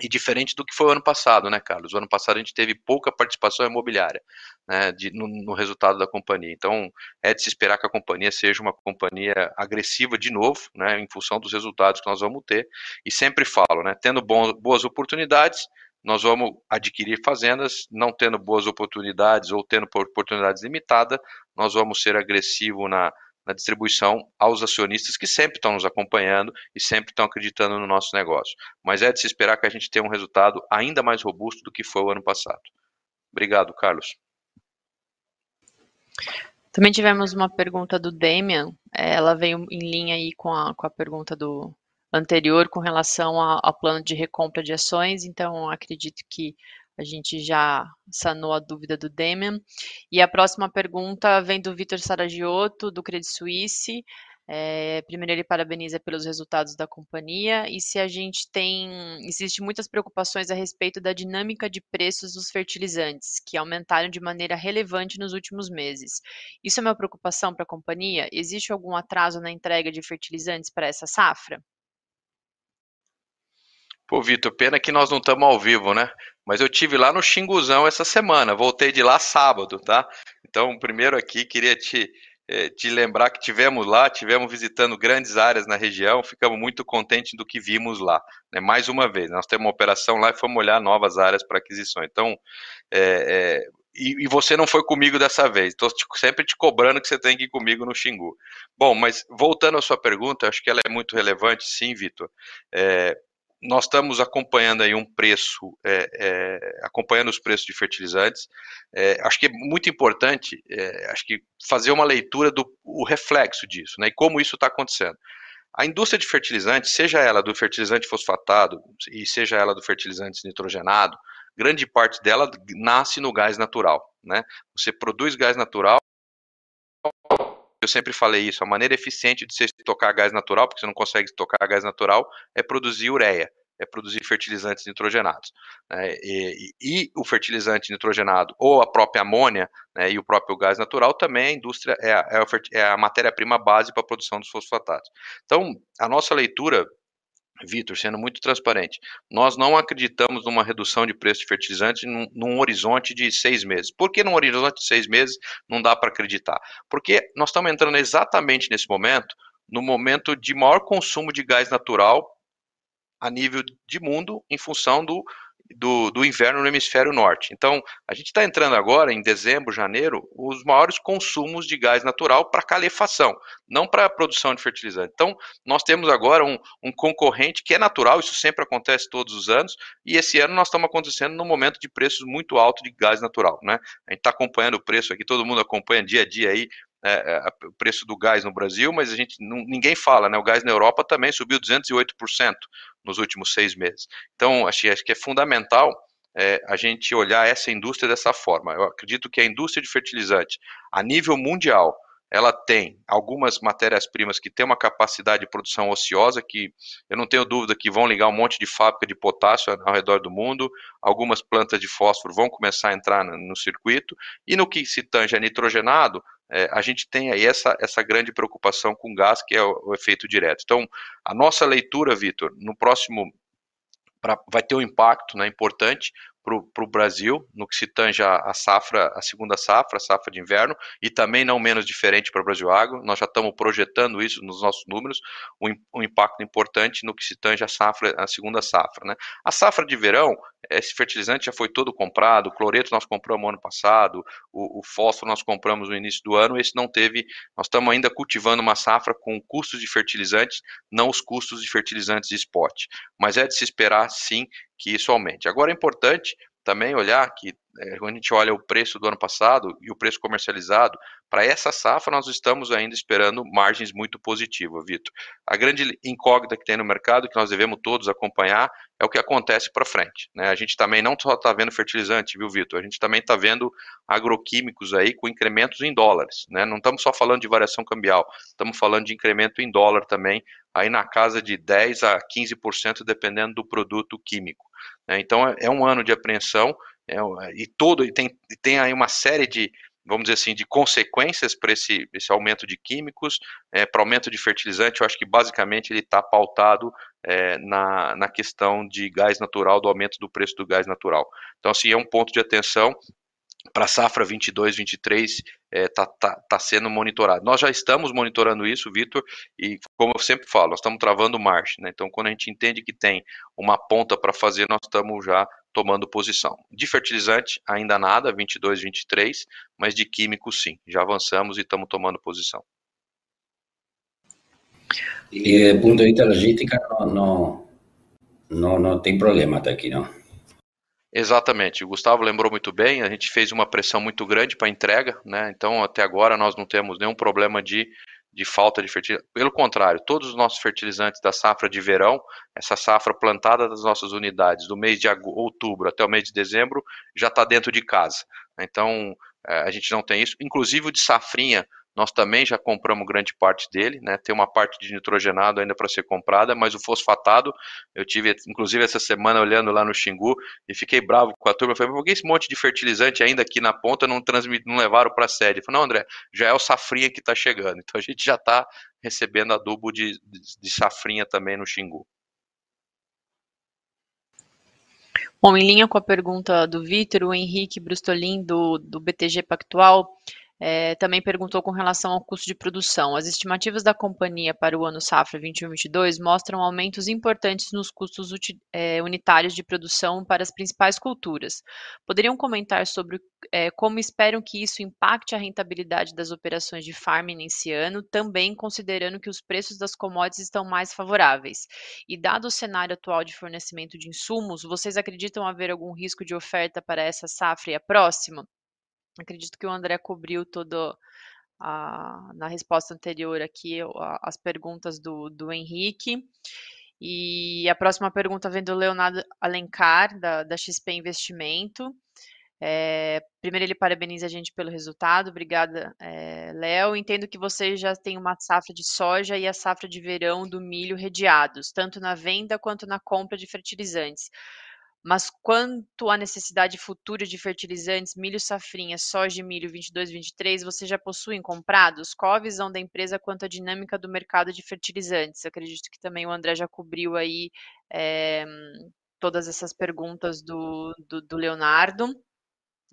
e diferente do que foi o ano passado, né, Carlos? O ano passado a gente teve pouca participação imobiliária né, de, no, no, resultado da companhia. Então, é de se esperar que a companhia seja uma companhia agressiva de novo, né, em função dos resultados que nós vamos ter. E sempre falo, né, tendo bom, boas oportunidades, nós vamos adquirir fazendas, não tendo boas oportunidades ou tendo oportunidades limitadas, nós vamos ser agressivo na, na distribuição aos acionistas que sempre estão nos acompanhando e sempre estão acreditando no nosso negócio. Mas é de se esperar que a gente tenha um resultado ainda mais robusto do que foi o ano passado. Obrigado, Carlos. Também tivemos uma pergunta do Damian, é, ela veio em linha aí com a, com a pergunta do anterior com relação ao plano de recompra de ações, então acredito que a gente já sanou a dúvida do Demian. E a próxima pergunta vem do Vitor Saragiotto, do Credit Suisse. É, primeiro, ele parabeniza pelos resultados da companhia e se a gente tem. Existe muitas preocupações a respeito da dinâmica de preços dos fertilizantes, que aumentaram de maneira relevante nos últimos meses. Isso é uma preocupação para a companhia? Existe algum atraso na entrega de fertilizantes para essa safra? Pô, Vitor, pena que nós não estamos ao vivo, né? Mas eu tive lá no Xinguzão essa semana, voltei de lá sábado, tá? Então, primeiro aqui, queria te, eh, te lembrar que tivemos lá, tivemos visitando grandes áreas na região, ficamos muito contentes do que vimos lá. Né? Mais uma vez, nós temos uma operação lá e fomos olhar novas áreas para aquisição. Então, é, é, e, você não foi comigo dessa vez. Estou sempre te cobrando que você tem que ir comigo no Xingu. Bom, mas voltando à sua pergunta, acho que ela é muito relevante, sim, Vitor. É, nós estamos acompanhando aí um preço, é, é, acompanhando os preços de fertilizantes. É, acho que é muito importante, é, acho que fazer uma leitura do o reflexo disso, né? E como isso está acontecendo. A indústria de fertilizantes, seja ela do fertilizante fosfatado e seja ela do fertilizante nitrogenado, grande parte dela nasce no gás natural, né? Você produz gás natural eu sempre falei isso, a maneira eficiente de você estocar gás natural, porque você não consegue estocar gás natural, é produzir ureia, é produzir fertilizantes nitrogenados. Né? E, e, o fertilizante nitrogenado, ou a própria amônia né, e o próprio gás natural, também a indústria é a, é a é matéria-prima base para a produção dos fosfatados. Então, a nossa leitura Vitor, sendo muito transparente, nós não acreditamos numa redução de preço de fertilizantes num, num, horizonte de seis meses. Por que num horizonte de seis meses não dá para acreditar? Porque nós estamos entrando exatamente nesse momento, no momento de maior consumo de gás natural a nível de mundo, em função do do, do inverno no hemisfério norte. Então, a gente está entrando agora, em dezembro, janeiro, os maiores consumos de gás natural para calefação, não para produção de fertilizante. Então, nós temos agora um, um, concorrente que é natural, isso sempre acontece todos os anos, e esse ano nós estamos acontecendo num momento de preços muito altos de gás natural. Né? A gente está acompanhando o preço aqui, todo mundo acompanha dia a dia aí é, é, o preço do gás no Brasil, mas a gente não, ninguém fala, né? O gás na Europa também subiu 208% nos últimos seis meses. Então, acho, acho que é fundamental é, a gente olhar essa indústria dessa forma. Eu acredito que a indústria de fertilizante, a nível mundial, ela tem algumas matérias-primas que têm uma capacidade de produção ociosa, que eu não tenho dúvida que vão ligar um monte de fábrica de potássio ao redor do mundo, algumas plantas de fósforo vão começar a entrar no, circuito, e no que se tange a nitrogenado, é, a gente tem aí essa, essa grande preocupação com gás, que é o, o efeito direto. Então, a nossa leitura, Vitor, no próximo Pra, vai ter um impacto né, importante, para o Brasil, no que se tange a, safra, a segunda safra, a safra de inverno, e também não menos diferente para o Brasil Agro. Nós já estamos projetando isso nos nossos números, um, um, impacto importante no que se tange a safra, a segunda safra. Né? A safra de verão, esse fertilizante já foi todo comprado, o cloreto nós compramos ano passado, o, o fósforo nós compramos no início do ano, esse não teve, nós estamos ainda cultivando uma safra com custos de fertilizantes, não os custos de fertilizantes de spot. Mas é de se esperar, sim, que isso aumente. Agora é importante também olhar que é, quando a gente olha o preço do ano passado e o preço comercializado, para essa safra nós estamos ainda esperando margens muito positivas, Vitor. A grande incógnita que tem no mercado, que nós devemos todos acompanhar, é o que acontece para frente. Né? A gente também não só está vendo fertilizante, viu, Vitor? A gente também está vendo agroquímicos aí com incrementos em dólares. Né? Não estamos só falando de variação cambial, estamos falando de incremento em dólar também, aí na casa de 10 a 15%, dependendo do produto químico. Né? Então é, é um ano de apreensão é, e todo e tem, tem aí uma série de, vamos dizer assim, de consequências para esse, esse aumento de químicos, é, para aumento de fertilizante, eu acho que basicamente ele está pautado é, na, na questão de gás natural, do aumento do preço do gás natural. Então, assim, é um ponto de atenção para a safra 22, 23 está é, tá, tá sendo monitorado. Nós já estamos monitorando isso, Vitor, e como eu sempre falo, nós estamos travando marcha. Né? Então, quando a gente entende que tem uma ponta para fazer, nós estamos já tomando posição. De fertilizante, ainda nada, 22, 23, mas de químico, sim. Já avançamos e estamos tomando posição. E do ponto de vista logística, não, não, não, não tem problema até aqui, não? Exatamente, o Gustavo lembrou muito bem, a gente fez uma pressão muito grande para entrega, né? Então até agora nós não temos nenhum problema de, de falta de fertilizante. Pelo contrário, todos os nossos fertilizantes da safra de verão, essa safra plantada das nossas unidades, do mês de outubro até o mês de dezembro, já está dentro de casa. Então eh, a gente não tem isso. Inclusive o de safrinha, nós também já compramos grande parte dele, né? Tem uma parte de nitrogenado ainda para ser comprada, mas o fosfatado, eu tive inclusive essa semana olhando lá no Xingu e fiquei bravo com a turma. Falei, por que esse monte de fertilizante ainda aqui na ponta não, transmit, não levaram para a sede? Eu falei, não, André, já é o safrinha que está chegando. Então a gente já está recebendo adubo de, de, de safrinha também no Xingu. Bom, em linha com a pergunta do Vitor, o Henrique Brustolin, do, do BTG Pactual, é, também perguntou com relação ao custo de produção. As estimativas da companhia para o ano safra 21/22 mostram aumentos importantes nos custos é, unitários de produção para as principais culturas. Poderiam comentar sobre é, como esperam que isso impacte a rentabilidade das operações de farming nesse ano, também considerando que os preços das commodities estão mais favoráveis. E dado o cenário atual de fornecimento de insumos, vocês acreditam haver algum risco de oferta para essa safra e a próxima? Acredito que o André cobriu todo a, na resposta anterior aqui a, as perguntas do, do Henrique. E a próxima pergunta vem do Leonardo Alencar, da, da XP Investimento. É, primeiro, ele parabeniza a gente pelo resultado. Obrigada, é, Léo. Entendo que você já tem uma safra de soja e a safra de verão do milho redeados, tanto na venda quanto na compra de fertilizantes. Mas quanto à necessidade futura de fertilizantes, milho safrinha, soja e milho 22-23, você já possuem comprados? Qual a visão da empresa quanto à dinâmica do mercado de fertilizantes? Acredito que também o André já cobriu aí é, todas essas perguntas do, do, do Leonardo.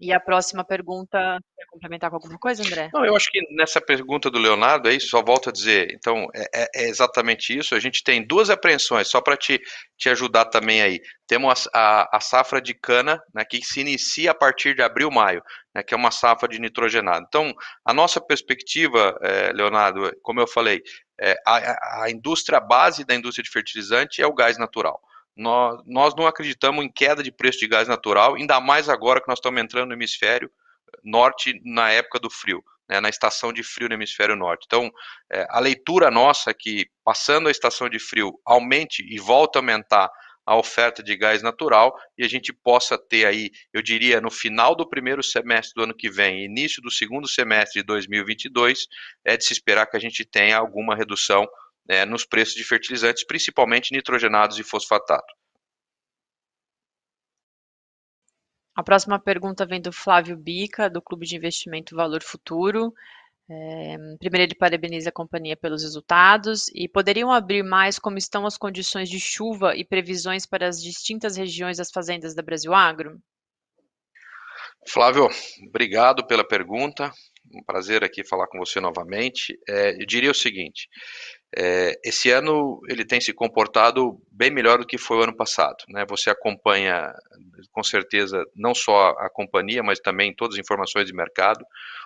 E a próxima pergunta, quer complementar com alguma coisa, André? Não, eu acho que nessa pergunta do Leonardo, isso, só volto a dizer, então, é, é, é exatamente isso, a gente tem duas apreensões, só para te, te ajudar também aí. Temos a, a, a, safra de cana, né, que se inicia a partir de abril, maio, né, que é uma safra de nitrogenado. Então, a nossa perspectiva, é, Leonardo, como eu falei, é, a, a indústria base da indústria de fertilizante é o gás natural. Nós, nós não acreditamos em queda de preço de gás natural, ainda mais agora que nós estamos entrando no hemisfério norte na época do frio, né, na estação de frio no hemisfério norte. Então, é, a leitura nossa é que, passando a estação de frio, aumente e volte a aumentar a oferta de gás natural e a gente possa ter aí, eu diria, no final do primeiro semestre do ano que vem, início do segundo semestre de 2022, é de se esperar que a gente tenha alguma redução né, nos preços de fertilizantes, principalmente nitrogenados e fosfatato. A próxima pergunta vem do Flávio Bica, do Clube de Investimento Valor Futuro. É, primeiro, ele parabeniza a companhia pelos resultados e poderiam abrir mais como estão as condições de chuva e previsões para as distintas regiões das fazendas da Brasil Agro? Flávio, obrigado pela pergunta. Um prazer aqui falar com você novamente. É, eu diria o seguinte: é, esse ano ele tem se comportado bem melhor do que foi o ano passado. Né? Você acompanha, com certeza, não só a companhia, mas também todas as informações de mercado.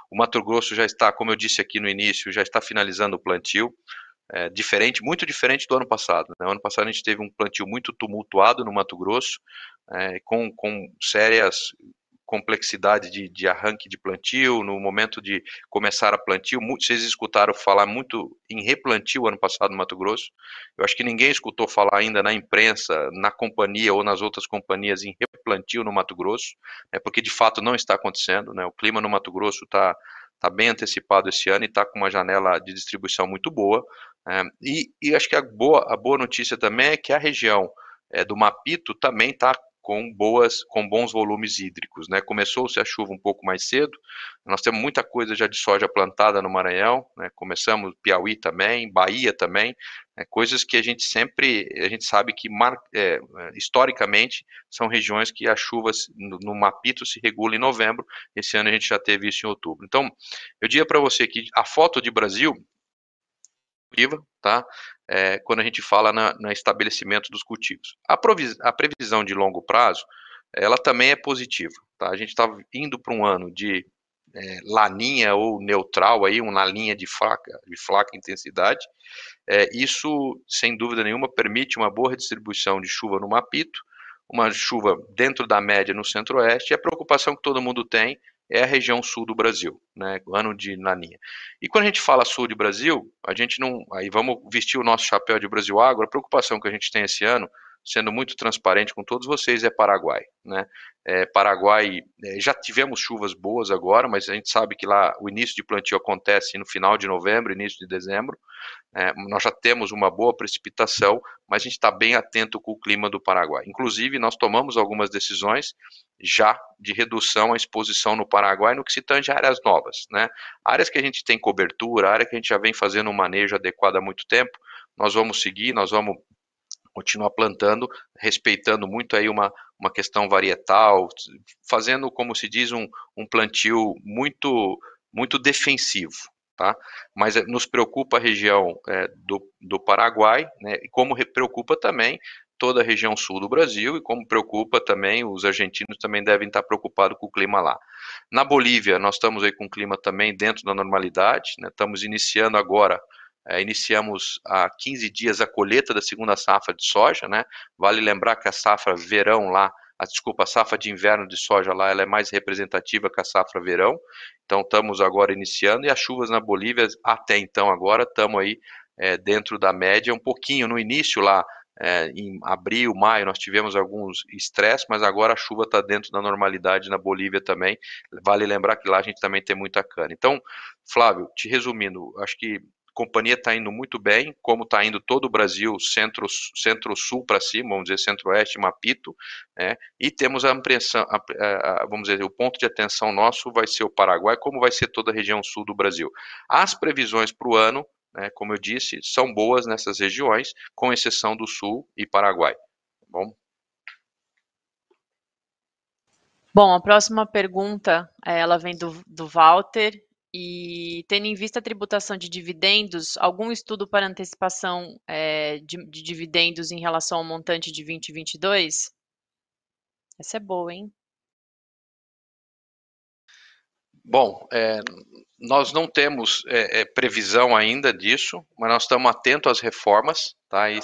O Mato Grosso já está, como eu disse aqui no início, já está finalizando o plantio. É, diferente, muito diferente do ano passado. Né? No ano passado a gente teve um plantio muito tumultuado no Mato Grosso, é, com, com sérias complexidade de, de, arranque de plantio, no momento de começar a plantio. Vocês escutaram falar muito em replantio ano passado no Mato Grosso. Eu acho que ninguém escutou falar ainda na imprensa, na companhia ou nas outras companhias em replantio no Mato Grosso, né, porque de fato não está acontecendo. Né, o clima no Mato Grosso está tá bem antecipado esse ano e está com uma janela de distribuição muito boa. É, e, e, acho que a boa, a boa notícia também é que a região é, do Mapito também está com boas, com bons volumes hídricos, né? Começou-se a chuva um pouco mais cedo, nós temos muita coisa já de soja plantada no Maranhão, né? Começamos Piauí também, Bahia também, né? coisas que a gente sempre, a gente sabe que mar, é, historicamente são regiões que as chuvas no, no Mapito se regula em novembro, esse ano a gente já teve isso em outubro. Então, eu diria para você que a foto de Brasil tá? É, quando a gente fala no estabelecimento dos cultivos. A, a, previsão de longo prazo, ela também é positiva, tá? A gente está indo para um ano de é, laninha ou neutral aí, uma linha de fraca, de fraca intensidade. É, isso, sem dúvida nenhuma, permite uma boa redistribuição de chuva no Mapito, uma chuva dentro da média no centro-oeste, e a preocupação que todo mundo tem é a região sul do Brasil, né, ano de laninha. E quando a gente fala sul do Brasil, a gente não, aí vamos vestir o nosso chapéu de Brasil Agro, a preocupação que a gente tem esse ano, sendo muito transparente com todos vocês, é Paraguai, né, é, Paraguai, é, já tivemos chuvas boas agora, mas a gente sabe que lá o início de plantio acontece no final de novembro, início de dezembro, é, nós já temos uma boa precipitação, mas a gente está bem atento com o clima do Paraguai. Inclusive, nós tomamos algumas decisões já de redução à exposição no Paraguai no que se tange a áreas novas. Né? Áreas que a gente tem cobertura, área que a gente já vem fazendo um manejo adequado há muito tempo, nós vamos seguir, nós vamos continuar plantando, respeitando muito aí uma, uma questão varietal, fazendo, como se diz, um, um plantio muito, muito defensivo tá? Mas eh, nos preocupa a região é, do, do Paraguai, né? E como preocupa também toda a região sul do Brasil e como preocupa também os argentinos também devem estar preocupados com o clima lá. Na Bolívia nós estamos aí com o clima também dentro da normalidade, né? Estamos iniciando agora é, iniciamos há 15 dias a colheita da segunda safra de soja, né? Vale lembrar que a safra verão lá a, desculpa, a safra de inverno de soja lá ela é mais representativa que a safra verão. Então estamos agora iniciando e as chuvas na Bolívia até então agora estamos aí é, dentro da média, um pouquinho no início lá é, em abril, maio, nós tivemos alguns estresses, mas agora a chuva está dentro da normalidade na Bolívia também. Vale lembrar que lá a gente também tem muita cana. Então, Flávio, te resumindo, acho que companhia está indo muito bem, como está indo todo o Brasil, centro, centro-sul para cima, vamos dizer centro-oeste, Mapito, né? e temos a ampliação, a, a, vamos dizer, o ponto de atenção nosso vai ser o Paraguai, como vai ser toda a região sul do Brasil. As previsões para o ano, né, como eu disse, são boas nessas regiões, com exceção do sul e Paraguai. Tá bom? Bom, a próxima pergunta, eh, ela vem do, do Walter, e tendo em vista a tributação de dividendos, algum estudo para antecipação é, de, de, dividendos em relação ao montante de 2022? Essa é boa, hein? Bom, é, nós não temos é, previsão ainda disso, mas nós estamos atentos às reformas, tá? E,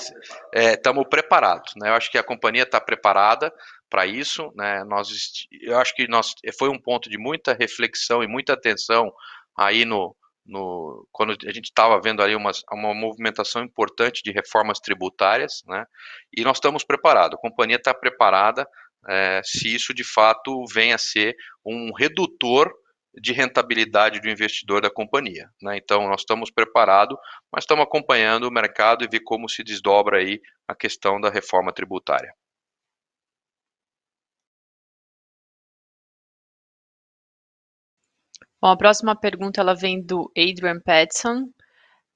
estamos preparados, né? Eu acho que a companhia está preparada para isso, né? Nós, eu acho que nós foi um ponto de muita reflexão e muita atenção aí no, no quando a gente estava vendo ali uma, uma movimentação importante de reformas tributárias, né? E nós estamos preparados, a companhia está preparada é, se isso de fato vem a ser um redutor de rentabilidade do investidor da companhia. Né? Então, nós estamos preparados, mas estamos acompanhando o mercado e ver como se desdobra aí a questão da reforma tributária. Bom, a próxima pergunta ela vem do Adrian Petson.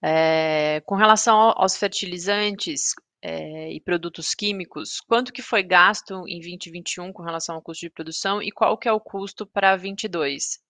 É, com relação aos fertilizantes é, e produtos químicos, quanto que foi gasto em 2021 com relação ao custo de produção e qual que é o custo para 22?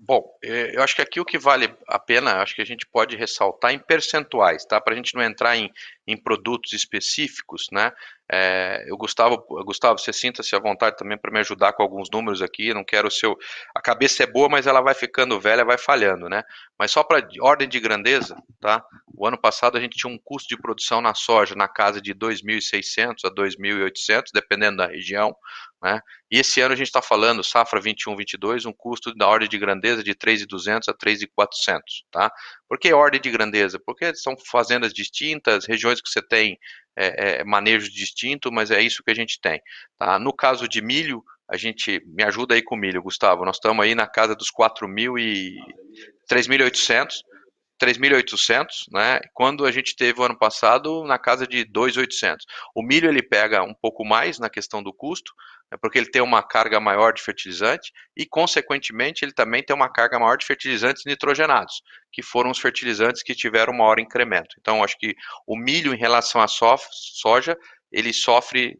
Bom, é, eu acho que aqui o que vale a pena, acho que a gente pode ressaltar em percentuais, tá? Para a gente não entrar em, em produtos específicos, né? É, eu, Gustavo, Gustavo, você sinta-se à vontade também para me ajudar com alguns números aqui. Não quero o seu. A cabeça é boa, mas ela vai ficando velha, vai falhando, né? Mas só para ordem de grandeza, tá? O ano passado a gente tinha um custo de produção na soja na casa de 2.600 a 2.800, dependendo da região. Né? E esse ano a gente está falando, safra 21-22, um custo da ordem de grandeza de 3.200 a 3.400. Tá? Por que ordem de grandeza? Porque são fazendas distintas, regiões que você tem é, é, manejo distinto, mas é isso que a gente tem. Tá? No caso de milho, a gente, me ajuda aí com milho, Gustavo, nós estamos aí na casa dos 4.000 e 3.800, 3.800, né? Quando a gente teve o ano passado na casa de 2.800. O milho ele pega um pouco mais na questão do custo, né, porque ele tem uma carga maior de fertilizante e, consequentemente, ele também tem uma carga maior de fertilizantes nitrogenados, que foram os fertilizantes que tiveram maior incremento. Então, acho que o milho em relação à soja, ele sofre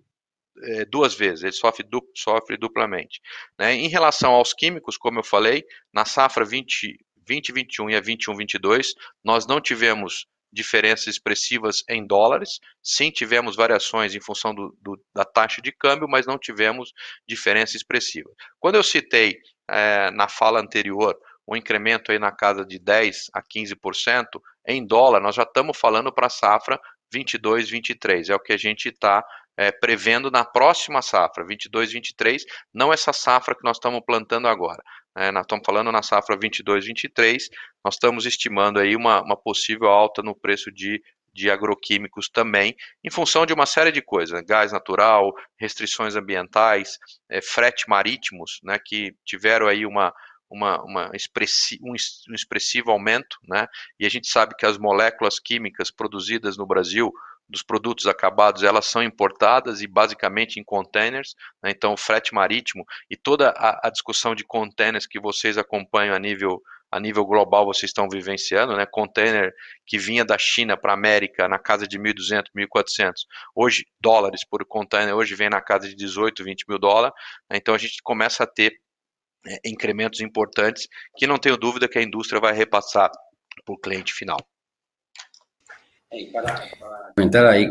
é, duas vezes, ele sofre, du sofre duplamente. Né? Em relação aos químicos, como eu falei, na safra 20, 2021 e a 21, 22, nós não tivemos diferenças expressivas em dólares. Sim, tivemos variações em função do, do, da taxa de câmbio, mas não tivemos diferença expressiva. Quando eu citei é, na fala anterior um incremento aí na casa de 10 a 15% em dólar, nós já estamos falando para a safra 22, 23. É o que a gente está é, prevendo na próxima safra, 22, 23, não essa safra que nós estamos plantando agora. Né? Nós estamos falando na safra 22, 23, nós estamos estimando aí uma, uma possível alta no preço de, de agroquímicos também, em função de uma série de coisas, né? gás natural, restrições ambientais, é, frete marítimos, né, que tiveram aí uma, uma, uma expressi um, expressivo aumento, né? E a gente sabe que as moléculas químicas produzidas no Brasil dos produtos acabados, elas são importadas e basicamente em containers, né? então o frete marítimo e toda a, a, discussão de containers que vocês acompanham a nível, a nível global, vocês estão vivenciando, né? container que vinha da China para a América na casa de 1.200, 1.400, hoje dólares por container, hoje vem na casa de 18, 20 mil dólares, né? então a gente começa a ter é, incrementos importantes que não tenho dúvida que a indústria vai repassar para o cliente final. Para, comentar ahí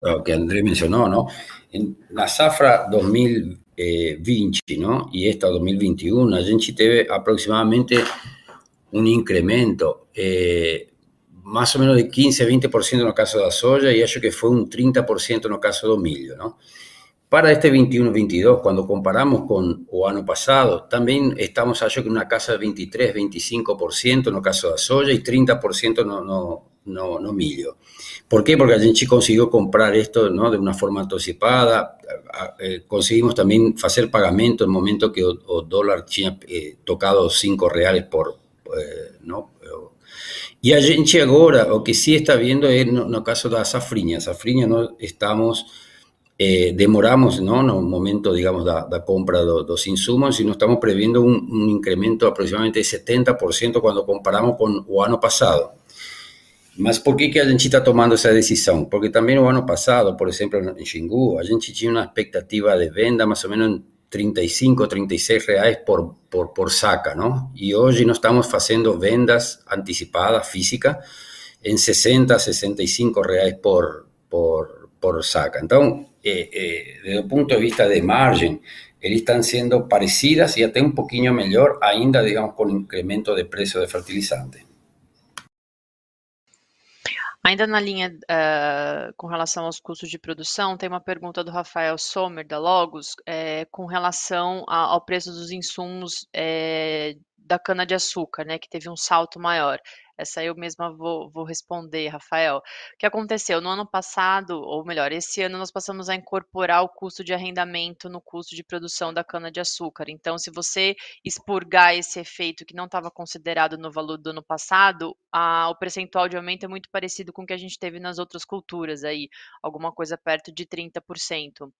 lo que Andrés mencionó, ¿no? En la Zafra 2020, ¿no? Y esta 2021, a gente teve aproximadamente un incremento eh, más o menos de 15-20% en el caso de la soya y acho que fue un 30% en el caso del milho, ¿no? Para este 21-22, cuando comparamos con el año pasado, también estamos, acho que una casa de 23-25% en el caso de la soya y 30% no, no, no, no milho. ¿Por qué? Porque gente consiguió comprar esto ¿no? de una forma anticipada, eh, conseguimos también hacer pagamento en el momento que el dólar tinha eh, tocado 5 reales por... Eh, ¿no? Y a agora, o que sí está viendo es no, no caso da safrinha. Safrinha no estamos... Eh, demoramos ¿no? no momento, digamos, da compra de los insumos y no estamos previendo un, incremento aproximadamente de 70% cuando comparamos con el año pasado. Mas por que, que a gente está tomando essa decisão? Porque também no ano passado, por exemplo, em Xingu, a gente tinha uma expectativa de venda mais ou menos 35, 36 reais por, por, por saca, não? E hoje nós estamos fazendo vendas antecipadas, físicas, em 60, 65 reais por, por, por saca. Então, eh, eh, desde o ponto de vista de margem, eles estão sendo parecidas e até um pouquinho melhor ainda, digamos, com o incremento de preço de fertilizante. Ainda na linha uh, com relação aos custos de produção, tem uma pergunta do Rafael Sommer, da Logos, é, com relação a, ao preço dos insumos é, da cana-de-açúcar, né, que teve um salto maior. Essa eu mesma vou, vou responder, Rafael. O que aconteceu? No ano passado, ou melhor, esse ano nós passamos a incorporar o custo de arrendamento no custo de produção da cana-de-açúcar. Então, se você expurgar esse efeito que não estava considerado no valor do ano passado, a, o percentual de aumento é muito parecido com o que a gente teve nas outras culturas aí, alguma coisa perto de 30%.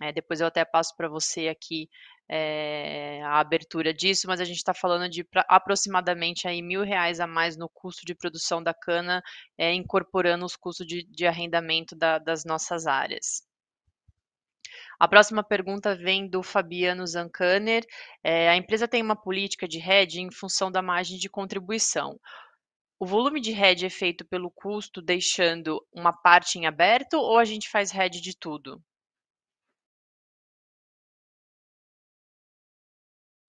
É, depois eu até passo para você aqui é, a abertura disso, mas a gente está falando de pra, aproximadamente aí mil reais a mais no custo de produção da cana, é, incorporando os custos de, de arrendamento da, das nossas áreas. A próxima pergunta vem do Fabiano Zancaner. É, a empresa tem uma política de hedge em função da margem de contribuição. O volume de hedge é feito pelo custo, deixando uma parte em aberto, ou a gente faz hedge de tudo?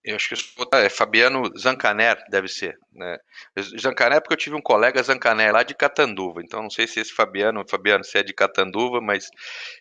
Eu acho que é Fabiano Zancaner, deve ser. Né? Zancaner, porque eu tive um colega Zancaner lá de Catanduva, então não sei se esse Fabiano, Fabiano, se é de Catanduva, mas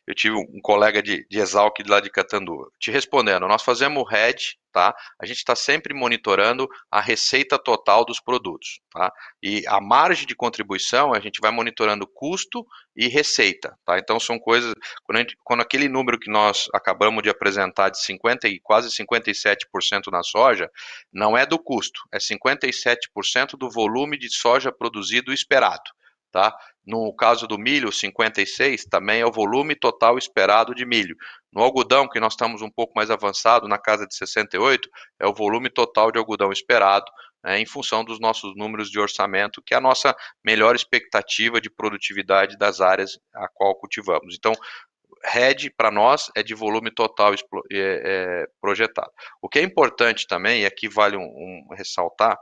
eu tive um colega de, de Exalc lá de Catanduva. Te respondendo, nós fazemos o hedge tá? A gente está sempre monitorando a receita total dos produtos, tá? E a margem de contribuição a gente vai monitorando custo e receita, tá? Então são coisas quando, gente, quando aquele número que nós acabamos de apresentar de 50 e quase 57% na soja, não é do custo, é 57% 57% do volume de soja produzido esperado. Tá? No caso do milho, 56 também é o volume total esperado de milho. No algodão, que nós estamos um pouco mais avançado, na casa de 68, é o volume total de algodão esperado, né, em função dos nossos números de orçamento, que é a nossa melhor expectativa de produtividade das áreas a qual cultivamos. Então, RED para nós é de volume total é, é, projetado. O que é importante também, e aqui vale um, um ressaltar,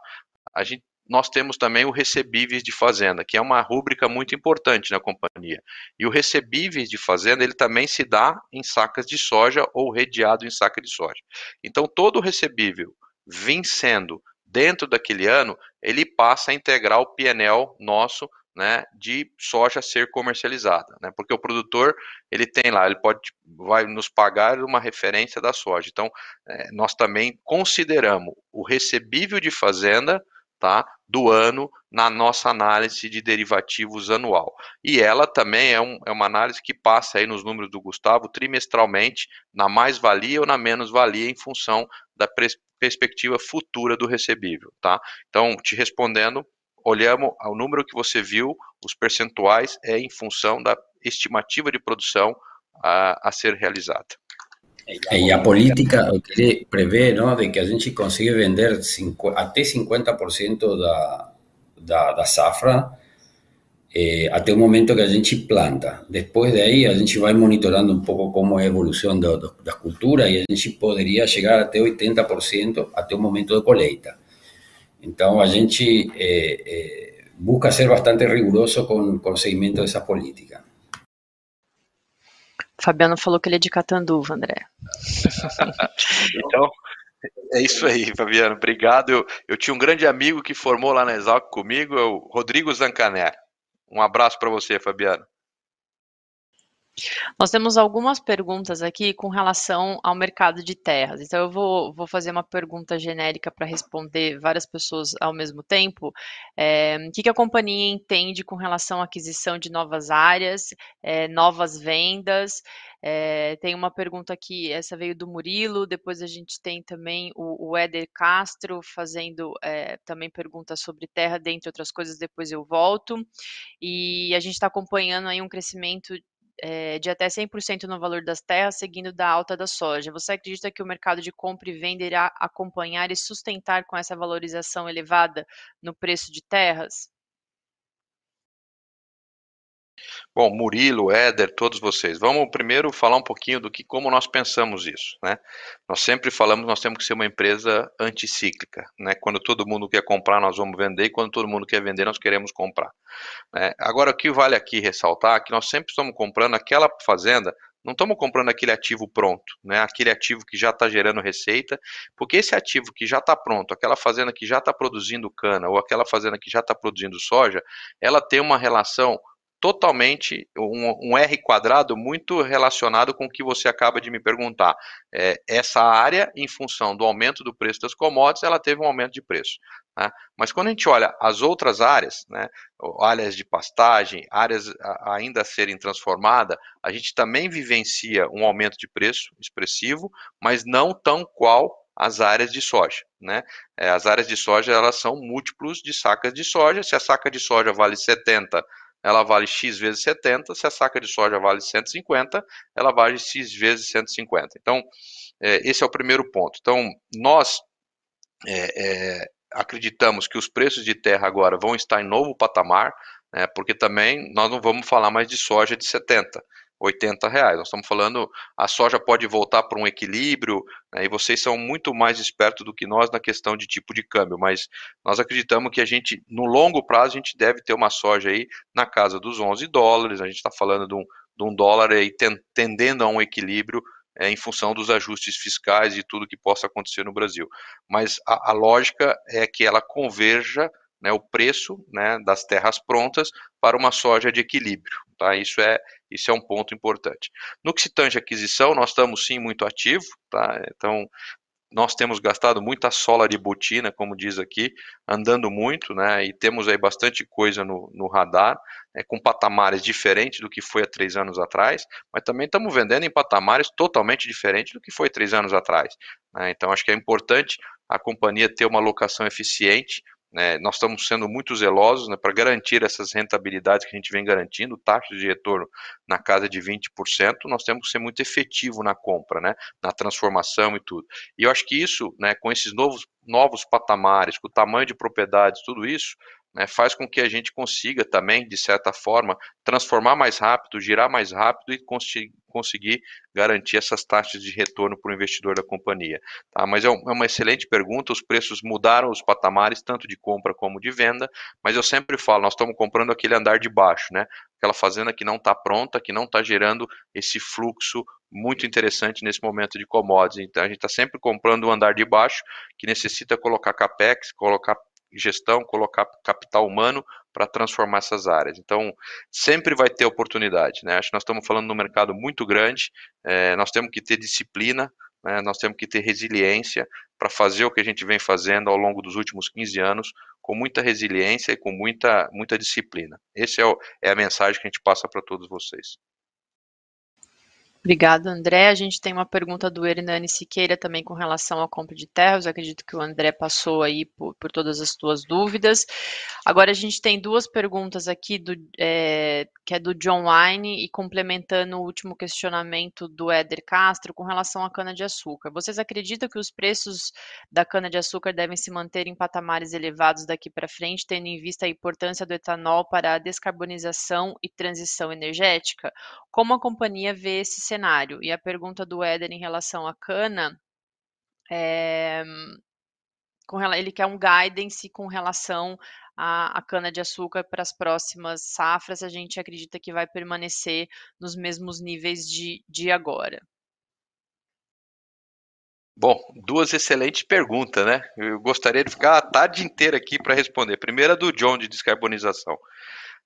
a gente nós temos também o recebíveis de fazenda, que é uma rúbrica muito importante na companhia. E o recebíveis de fazenda, ele também se dá em sacas de soja ou redeado em saca de soja. Então, todo recebível vencendo dentro daquele ano, ele passa a integrar o PNL nosso né, de soja ser comercializada, né, porque o produtor ele tem lá, ele pode vai nos pagar uma referência da soja. Então, é, nós também consideramos o recebível de fazenda tá, do ano na nossa análise de derivativos anual. E ela também é, um, é uma análise que passa aí nos números do Gustavo trimestralmente na mais-valia ou na menos-valia em função da perspectiva futura do recebível. Tá? Então, te respondendo, olhamos o número que você viu, os percentuais é em função da estimativa de produção a, a ser realizada. E a política prevê não, de que a gente consiga vender cinco, até 50% da, da, da safra eh, até momento que a gente planta. Depois daí, a gente vai monitorando um pouco como é a evolução do, da cultura e a gente poderia chegar até 80% até o momento da colheita. Então, a gente eh, eh, busca ser bastante rigoroso com, com o seguimento dessa política. Fabiano falou que ele é de Catanduva, André. então, é isso aí, Fabiano. Obrigado. Eu, eu tinha um grande amigo que formou lá na Exalc comigo, é o Rodrigo Zancaner. Um abraço para você, Fabiano. Nós temos algumas perguntas aqui com relação ao mercado de terras. Então, eu vou, vou fazer uma pergunta genérica para responder várias pessoas ao mesmo tempo. É, o que, que, a companhia entende com relação à aquisição de novas áreas, é, novas vendas? É, tem uma pergunta aqui, essa veio do Murilo, depois a gente tem também o, o Éder Castro fazendo também perguntas sobre terra, dentre outras coisas, depois eu volto. E a gente está acompanhando aí um crescimento é, de até 100% no valor das terras, seguindo da alta da soja. Você acredita que o mercado de compra e venda irá acompanhar e sustentar com essa valorização elevada no preço de terras? Bom, Murilo, Éder, todos vocês. Vamos primeiro falar um pouquinho do que como nós pensamos isso, né? Nós sempre falamos nós temos que ser uma empresa anticíclica, né? Quando todo mundo quer comprar, nós vamos vender, e quando todo mundo quer vender, nós queremos comprar. Né? Agora, o que vale aqui ressaltar é que nós sempre estamos comprando aquela fazenda não estamos comprando aquele ativo pronto, né? aquele ativo que já está gerando receita, porque esse ativo que já está pronto, aquela fazenda que já está produzindo cana ou aquela fazenda que já está produzindo soja, ela tem uma relação totalmente um, um, R quadrado muito relacionado com o que você acaba de me perguntar. É, essa área, em função do aumento do preço das commodities, ela teve um aumento de preço. Né? Mas quando a gente olha as outras áreas, né, áreas de pastagem, áreas ainda a serem transformadas, a gente também vivencia um aumento de preço expressivo, mas não tão qual as áreas de soja. Né? É, as áreas de soja elas são múltiplos de sacas de soja. Se a saca de soja vale 70 ela vale X vezes 70, se a saca de soja vale 150, ela vale X vezes 150. Então, é, esse é o primeiro ponto. Então, nós é, é, acreditamos que os preços de terra agora vão estar em novo patamar, né, porque também nós não vamos falar mais de soja de 70. 80 reais. Nós estamos falando, a soja pode voltar para um equilíbrio, né, e vocês são muito mais espertos do que nós na questão de tipo de câmbio, mas nós acreditamos que a gente, no longo prazo, a gente deve ter uma soja aí na casa dos 11 dólares, a gente está falando de um, de um dólar aí tendendo a um equilíbrio é, em função dos ajustes fiscais e tudo que possa acontecer no Brasil. Mas a, a lógica é que ela converja né, o preço né, das terras prontas para uma soja de equilíbrio. Tá? Isso, é, isso é um ponto importante. No que se tange aquisição, nós estamos sim muito ativos, tá? então nós temos gastado muita sola de botina, como diz aqui, andando muito, né? E temos aí bastante coisa no, no radar, né, com patamares diferentes do que foi há três anos atrás, mas também estamos vendendo em patamares totalmente diferentes do que foi três anos atrás. Né? Então acho que é importante a companhia ter uma locação eficiente né, nós estamos sendo muito zelosos né, para garantir essas rentabilidades que a gente vem garantindo, taxas de retorno na casa de 20%, nós temos que ser muito efetivo na compra, né, na transformação e tudo. E eu acho que isso, né, com esses novos, novos patamares, com o tamanho de propriedades, tudo isso, né, faz com que a gente consiga também, de certa forma, transformar mais rápido, girar mais rápido e conseguir garantir essas taxas de retorno para o investidor da companhia. Tá? Mas é, é uma excelente pergunta, os preços mudaram os patamares, tanto de compra como de venda, mas eu sempre falo, nós estamos comprando aquele andar de baixo, né? aquela fazenda que não está pronta, que não está gerando esse fluxo muito interessante nesse momento de commodities. Então a gente está sempre comprando o andar de baixo, que necessita colocar capex, colocar gestão, colocar capital humano para transformar essas áreas. Então, sempre vai ter oportunidade. Né? Acho que nós estamos falando de um mercado muito grande, é, nós temos que ter disciplina, né? nós temos que ter resiliência para fazer o que a gente vem fazendo ao longo dos últimos 15 anos, com muita resiliência e com muita, muita disciplina. Essa é, é a mensagem que a gente passa para todos vocês. Obrigada, André. A gente tem uma pergunta do Hernani Siqueira também com relação à compra de terras. Acredito que o André passou aí por, por todas as suas dúvidas. Agora a gente tem duas perguntas aqui, do, é, que é do John Wine, e complementando o último questionamento do Éder Castro com relação à cana-de-açúcar. Vocês acreditam que os preços da cana-de-açúcar devem se manter em patamares elevados daqui para frente, tendo em vista a importância do etanol para a descarbonização e transição energética? Como a companhia vê esse cenário. E a pergunta do Éder em relação à cana é, com, ele quer um guidance com relação à, à cana-de-açúcar para as próximas safras. A gente acredita que vai permanecer nos mesmos níveis de, de agora. Bom, duas excelentes perguntas, né? Eu gostaria de ficar a tarde inteira aqui para responder. Primeira do John de descarbonização.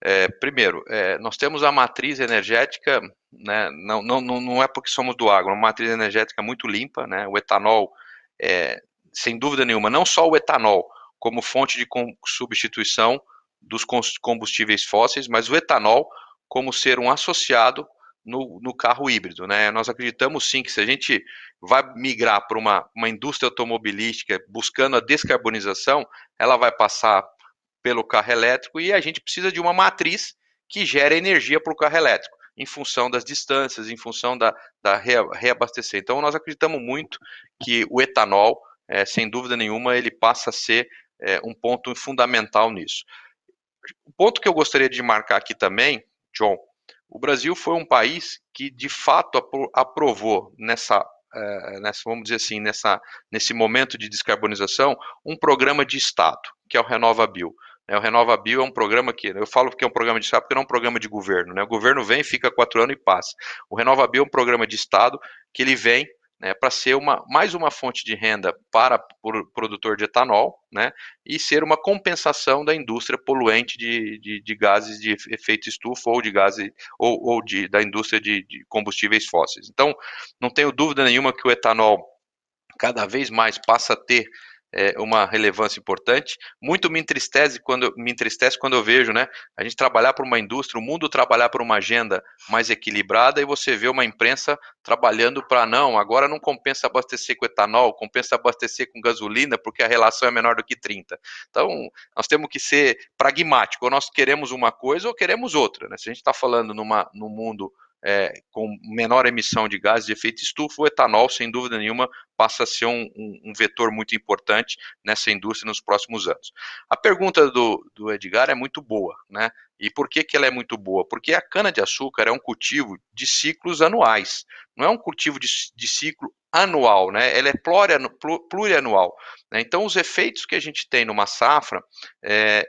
É, primeiro, é, nós temos a matriz energética, né, não, não, não é porque somos do agro, é uma matriz energética muito limpa, né, o etanol, é, sem dúvida nenhuma, não só o etanol como fonte de substituição dos combustíveis fósseis, mas o etanol como ser um associado no, no, carro híbrido. Né? Nós acreditamos sim que se a gente vai migrar para uma, uma indústria automobilística buscando a descarbonização, ela vai passar pelo carro elétrico e a gente precisa de uma matriz que gere energia para o carro elétrico, em função das distâncias, em função da, da reabastecer. Então, nós acreditamos muito que o etanol, é, sem dúvida nenhuma, ele passa a ser é, um ponto fundamental nisso. O ponto que eu gostaria de marcar aqui também, John, o Brasil foi um país que de fato aprovou nessa, é, nessa vamos dizer assim, nessa, nesse momento de descarbonização, um programa de Estado, que é o RenovaBio. Né, o RenovaBio é um programa que, eu falo que é um programa de Estado porque não é um programa de governo. Né? O governo vem, fica quatro anos e passa. O RenovaBio é um programa de Estado que ele vem né, para ser uma, mais uma fonte de renda para o produtor de etanol né, e ser uma compensação da indústria poluente de, de, de gases de efeito estufa ou de gases ou, ou de, da indústria de, de combustíveis fósseis. Então, não tenho dúvida nenhuma que o etanol cada vez mais passa a ter é, uma relevância importante. Muito me entristece quando me entristece quando eu vejo, né, a gente trabalhar por uma indústria, o mundo trabalhar por uma agenda mais equilibrada e você vê uma imprensa trabalhando para não, agora não compensa abastecer com etanol, compensa abastecer com gasolina porque a relação é menor do que 30. Então, nós temos que ser pragmáticos, ou nós queremos uma coisa ou queremos outra, né? Se a gente está falando numa num mundo é, com menor emissão de gases de efeito estufa, o etanol, sem dúvida nenhuma, passa a ser um, um, um vetor muito importante nessa indústria nos próximos anos. A pergunta do, do Edgar é muito boa, né? E por que, que ela é muito boa? Porque a cana-de-açúcar é um cultivo de ciclos anuais, não é um cultivo de, de ciclo anual, né? Ela é plurianual. Né? Então, os efeitos que a gente tem numa safra, é,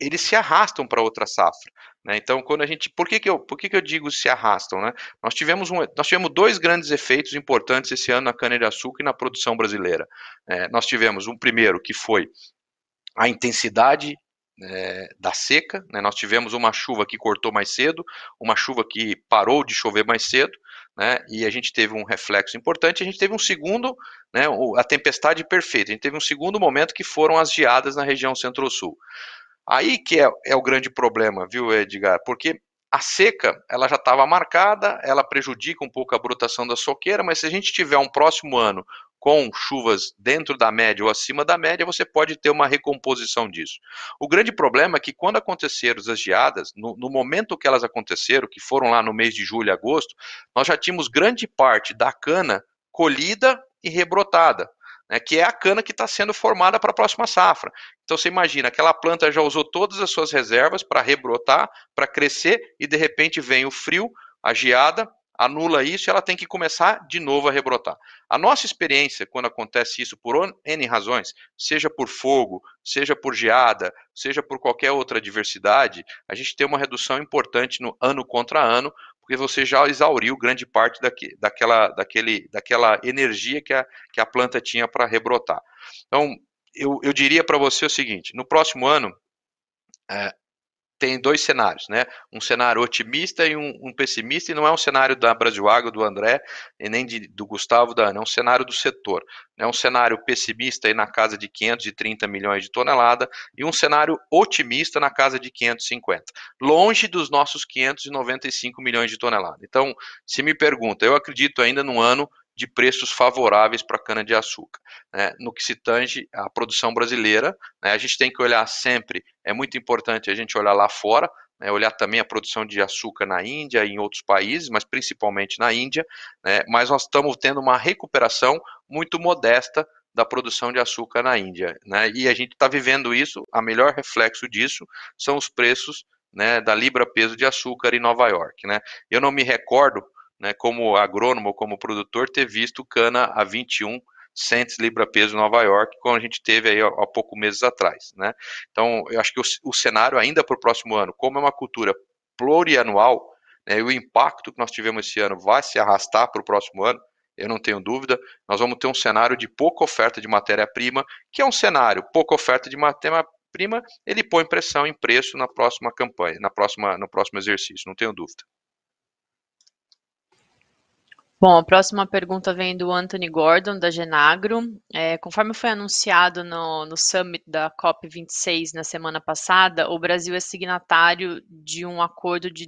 eles se arrastam para outra safra. Né? Então, quando a gente, por que, que eu, por que, que eu digo se arrastam? Né? Nós tivemos um, nós tivemos dois grandes efeitos importantes esse ano na cana de açúcar e na produção brasileira. É, nós tivemos um primeiro que foi a intensidade é, da seca. Né? Nós tivemos uma chuva que cortou mais cedo, uma chuva que parou de chover mais cedo. Né, e a gente teve um reflexo importante. A gente teve um segundo, né, a tempestade perfeita. A gente teve um segundo momento que foram as geadas na região centro-sul. Aí que é, é o grande problema, viu, Edgar? Porque a seca, ela já estava marcada, ela prejudica um pouco a brotação da soqueira, mas se a gente tiver um próximo ano com chuvas dentro da média ou acima da média, você pode ter uma recomposição disso. O grande problema é que quando aconteceram as geadas, no, no momento que elas aconteceram, que foram lá no mês de julho e agosto, nós já tínhamos grande parte da cana colhida e rebrotada né, que é a cana que está sendo formada para a próxima safra. Então você imagina, aquela planta já usou todas as suas reservas para rebrotar, para crescer, e de repente vem o frio, a geada, anula isso e ela tem que começar de novo a rebrotar. A nossa experiência, quando acontece isso por N razões, seja por fogo, seja por geada, seja por qualquer outra diversidade, a gente tem uma redução importante no ano contra ano, porque você já exauriu grande parte daqui, daquela, daquele, daquela energia que a, que a planta tinha para rebrotar. Então, eu, eu diria para você o seguinte: no próximo ano, é, tem dois cenários, né? Um cenário otimista e um, um, pessimista, e não é um cenário da Brasil do André, e nem de, do Gustavo da Ana, é um cenário do setor. É um cenário pessimista aí na casa de 530 milhões de tonelada e um cenário otimista na casa de 550, longe dos nossos 595 milhões de tonelada. Então, se me pergunta, eu acredito ainda no ano de preços favoráveis para a cana-de-açúcar. Né? No que se tange à produção brasileira, né? a gente tem que olhar sempre, é muito importante a gente olhar lá fora, né? olhar também a produção de açúcar na Índia e em outros países, mas principalmente na Índia, né? mas nós estamos tendo uma recuperação muito modesta da produção de açúcar na Índia. Né? E a gente está vivendo isso, a melhor reflexo disso são os preços né, da libra peso de açúcar em Nova York. Né? Eu não me recordo né, como agrônomo, como produtor, ter visto cana a 21 cents libra-peso em Nova York, como a gente teve aí há, poucos meses atrás. Né? Então, eu acho que o, o cenário ainda para o próximo ano, como é uma cultura plurianual, né, e o impacto que nós tivemos esse ano vai se arrastar para o próximo ano, eu não tenho dúvida, nós vamos ter um cenário de pouca oferta de matéria-prima, que é um cenário, pouca oferta de matéria-prima, ele põe pressão em preço na próxima campanha, na próxima, no próximo exercício, não tenho dúvida. Bom, a próxima pergunta vem do Anthony Gordon, da Genagro. É, conforme foi anunciado no, no Summit da COP26 na semana passada, o Brasil é signatário de um acordo de,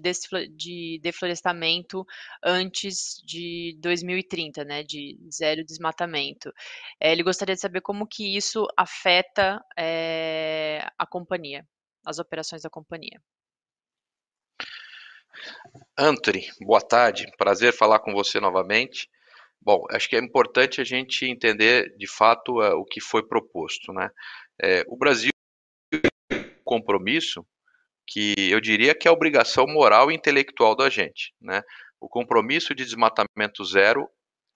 de deflorestamento antes de 2030, né, de zero desmatamento. É, ele gostaria de saber como que isso afeta é, a companhia, as operações da companhia. Anthony, boa tarde, prazer falar com você novamente. Bom, acho que é importante a gente entender de fato uh, o que foi proposto, né? É, o Brasil tem um compromisso que eu diria que é obrigação moral e intelectual da gente, né? O compromisso de desmatamento zero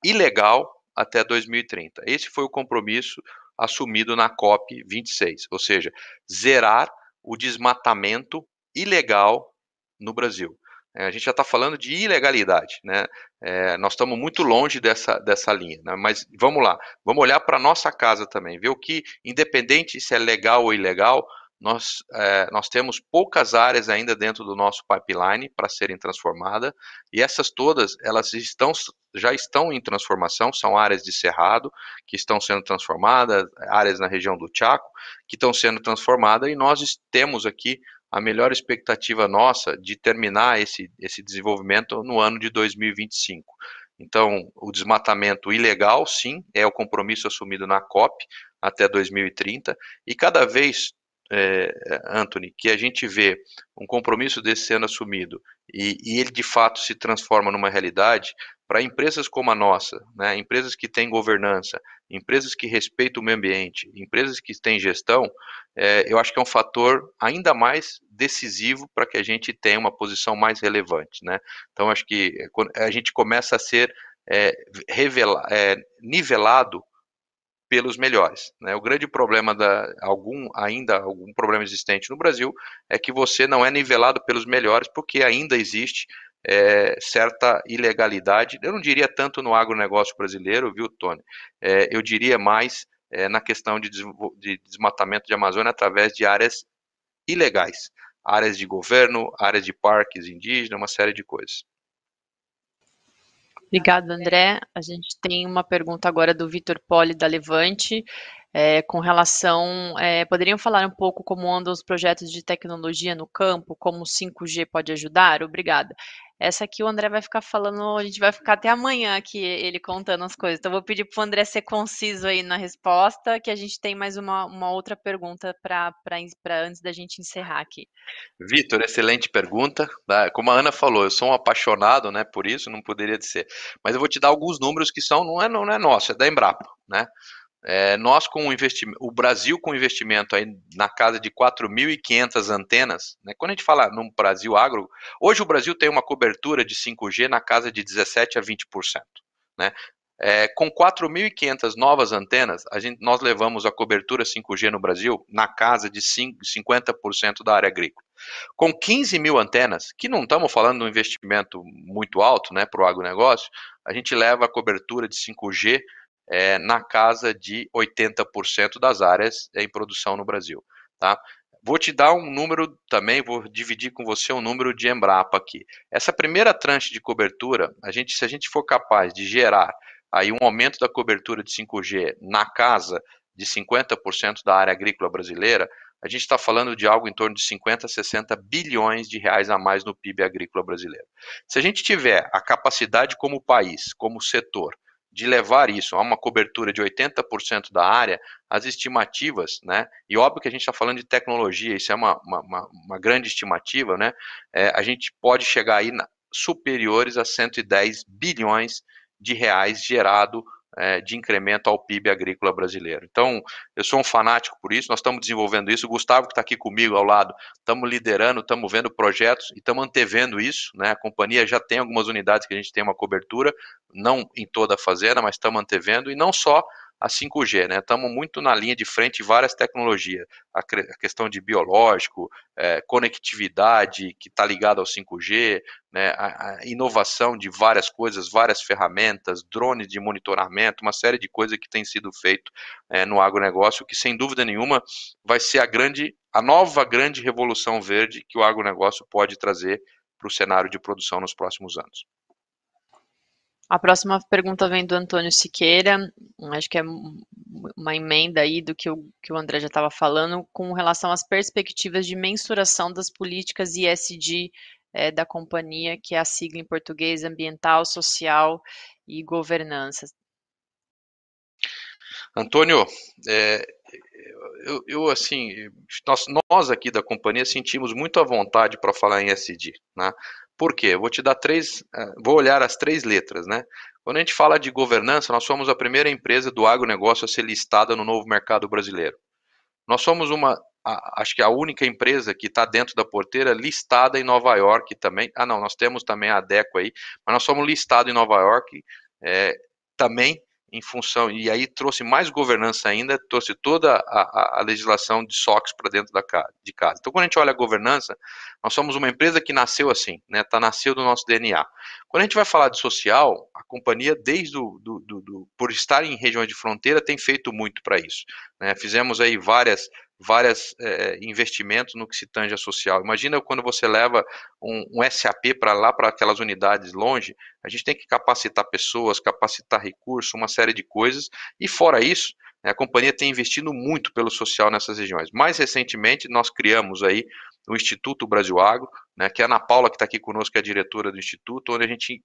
ilegal até 2030. Esse foi o compromisso assumido na COP 26, ou seja, zerar o desmatamento ilegal no Brasil. É, a gente já está falando de ilegalidade, né? É, nós estamos muito longe dessa, dessa linha, né? mas vamos lá, vamos olhar para a nossa casa também, ver o que, independente se é legal ou ilegal, nós, é, nós temos poucas áreas ainda dentro do nosso pipeline para serem transformadas, e essas todas, elas estão, já estão em transformação, são áreas de cerrado que estão sendo transformadas, áreas na região do Chaco que estão sendo transformadas, e nós temos aqui a melhor expectativa nossa de terminar esse, esse desenvolvimento no ano de 2025. Então, o desmatamento ilegal, sim, é o compromisso assumido na COP até 2030, e cada vez, é, Anthony, que a gente vê um compromisso desse sendo assumido e, e ele de fato se transforma numa realidade, para empresas como a nossa, né, empresas que têm governança, empresas que respeitam o meio ambiente, empresas que têm gestão, é, eu acho que é um fator ainda mais decisivo para que a gente tenha uma posição mais relevante. Né? Então, acho que a gente começa a ser é, revela, é, nivelado pelos melhores. Né? O grande problema da algum ainda algum problema existente no Brasil é que você não é nivelado pelos melhores porque ainda existe é, certa ilegalidade, eu não diria tanto no agronegócio brasileiro, viu, Tony? É, eu diria mais é, na questão de, de, desmatamento de Amazônia através de áreas ilegais, áreas de governo, áreas de parques indígenas, uma série de coisas. Obrigada, André. A gente tem uma pergunta agora do Vitor Poli, da Levante, é, com relação. É, poderiam falar um pouco como andam os projetos de tecnologia no campo, como o 5G pode ajudar? Obrigada. Essa aqui o André vai ficar falando, a gente vai ficar até amanhã aqui ele contando as coisas. Então, vou pedir para o André ser conciso aí na resposta, que a gente tem mais uma, uma outra pergunta para antes da gente encerrar aqui. Vitor, excelente pergunta. Tá? Como a Ana falou, eu sou um apaixonado né, por isso, não poderia ser. Mas eu vou te dar alguns números que são, não é, não é nosso, é da Embrapa. Né? É, nós com investimento, o Brasil com investimento aí na casa de 4.500 antenas, né? quando a gente fala no Brasil agro, hoje o Brasil tem uma cobertura de 5G na casa de 17 a 20%. Né? É, com 4.500 novas antenas, a gente, nós levamos a cobertura 5G no Brasil na casa de 5, 50% da área agrícola. Com 15 mil antenas, que não estamos falando de um investimento muito alto né, para o agronegócio, a gente leva a cobertura de 5G é, na casa de 80% das áreas em produção no Brasil. Tá? Vou te dar um número também, vou dividir com você um número de Embrapa aqui. Essa primeira tranche de cobertura, a gente, se a gente for capaz de gerar aí um aumento da cobertura de 5G na casa de 50% da área agrícola brasileira, a gente está falando de algo em torno de 50, 60 bilhões de reais a mais no PIB agrícola brasileiro. Se a gente tiver a capacidade como país, como setor, de levar isso a uma cobertura de 80% da área, as estimativas, né? E óbvio que a gente está falando de tecnologia, isso é uma, uma, uma grande estimativa, né? É, a gente pode chegar aí na, superiores a 110 bilhões de reais gerado é, de incremento ao PIB agrícola brasileiro. Então, eu sou um fanático por isso, nós estamos desenvolvendo isso. O Gustavo, que está aqui comigo ao lado, estamos liderando, estamos vendo projetos e estamos antevendo isso. Né? A companhia já tem algumas unidades que a gente tem uma cobertura, não em toda a fazenda, mas estamos antevendo, e não só a 5G, né? Estamos muito na linha de frente várias tecnologias, a, a questão de biológico, é, conectividade que está ligada ao 5G, né? A, a, inovação de várias coisas, várias ferramentas, drones de monitoramento, uma série de coisas que tem sido feito é, no agronegócio, que sem dúvida nenhuma vai ser a grande, a nova grande revolução verde que o agronegócio pode trazer para o cenário de produção nos próximos anos. A próxima pergunta vem do Antônio Siqueira, acho que é uma emenda aí do que o, que o André já estava falando, com relação às perspectivas de mensuração das políticas ISD é, da companhia, que é a sigla em português ambiental, social e governança. Antônio, é, eu, eu, assim, nós, nós, aqui da companhia sentimos muito à vontade para falar em SD, né? Por quê? Vou te dar três, eh, vou olhar as três letras, né? Quando a gente fala de governança, nós somos a primeira empresa do agronegócio a ser listada no novo mercado brasileiro. Nós somos uma, a, acho que a única empresa que está dentro da porteira listada em Nova York também. Ah, não, nós temos também a Adeco aí, mas nós somos listados em Nova York é, também em função, e aí trouxe mais governança ainda, trouxe toda a, a, a legislação de SOX para dentro da, de casa. Então, quando a gente olha a governança, nós somos uma empresa que nasceu assim, né, tá, nasceu do nosso DNA. Quando a gente vai falar de social, a companhia, desde o, do, do, do por estar em regiões de fronteira, tem feito muito para isso. Né? Fizemos aí várias vários é, investimentos no que se tange a social. Imagina quando você leva um, um SAP para lá, para aquelas unidades longe, a gente tem que capacitar pessoas, capacitar recursos, uma série de coisas, e fora isso, né, a companhia tem investido muito pelo social nessas regiões. Mais recentemente, nós criamos aí o Instituto Brasil Agro, né, que é a Ana Paula, que está aqui conosco, que é a diretora do Instituto, onde a gente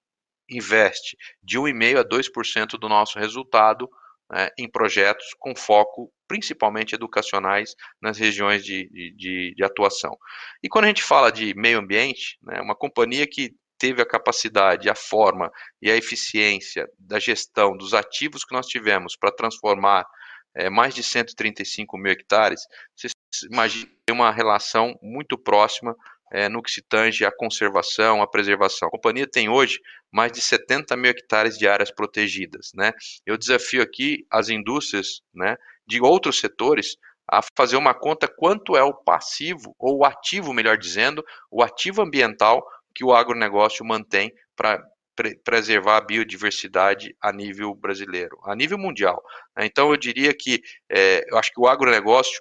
investe de 1,5% a 2% do nosso resultado né, em projetos com foco principalmente educacionais nas regiões de, de, de, atuação. E quando a gente fala de meio ambiente, né, uma companhia que teve a capacidade, a forma e a eficiência da gestão dos ativos que nós tivemos para transformar é, mais de 135 mil hectares, vocês imaginam uma relação muito próxima é, no que se tange à conservação, à preservação. A companhia tem hoje mais de 70 mil hectares de áreas protegidas. Né? Eu desafio aqui as indústrias né, de outros setores a fazer uma conta quanto é o passivo, ou o ativo, melhor dizendo, o ativo ambiental que o agronegócio mantém para pre preservar a biodiversidade a nível brasileiro, a nível mundial. Né? Então, eu diria que é, eu acho que o agronegócio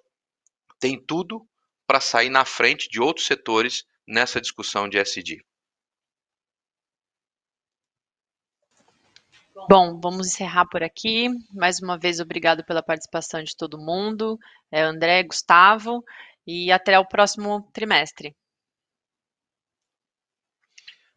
tem tudo para sair na frente de outros setores nessa discussão de SD. Bom, vamos encerrar por aqui. Mais uma vez, obrigado pela participação de todo mundo, é, André, Gustavo, e até o próximo trimestre.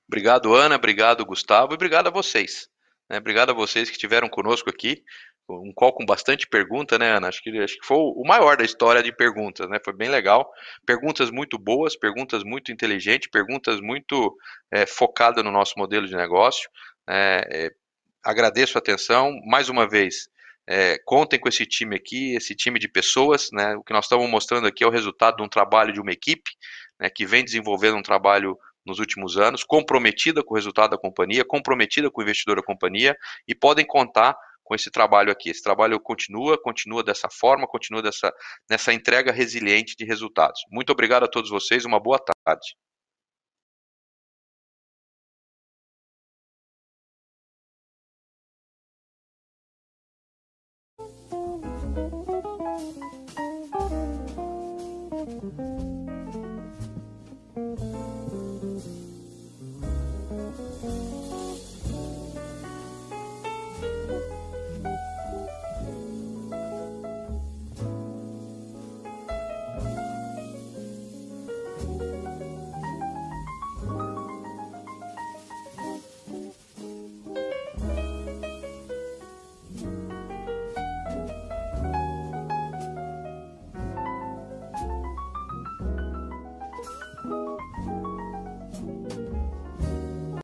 Obrigado, Ana. Obrigado, Gustavo. E obrigado a vocês. Né? Obrigado a vocês que estiveram conosco aqui. Um call com bastante pergunta, né, Ana? Acho que, acho que foi o maior da história de perguntas, né? Foi bem legal. Perguntas muito boas, perguntas muito inteligentes, perguntas muito é, focadas no nosso modelo de negócio. É, é, agradeço a atenção. Mais uma vez, é, contem com esse time aqui, esse time de pessoas. Né? O que nós estamos mostrando aqui é o resultado de um trabalho de uma equipe né, que vem desenvolvendo um trabalho nos últimos anos, comprometida com o resultado da companhia, comprometida com o investidor da companhia e podem contar com esse trabalho aqui. Esse trabalho continua, continua dessa forma, continua dessa, nessa entrega resiliente de resultados. Muito obrigado a todos vocês, uma boa tarde.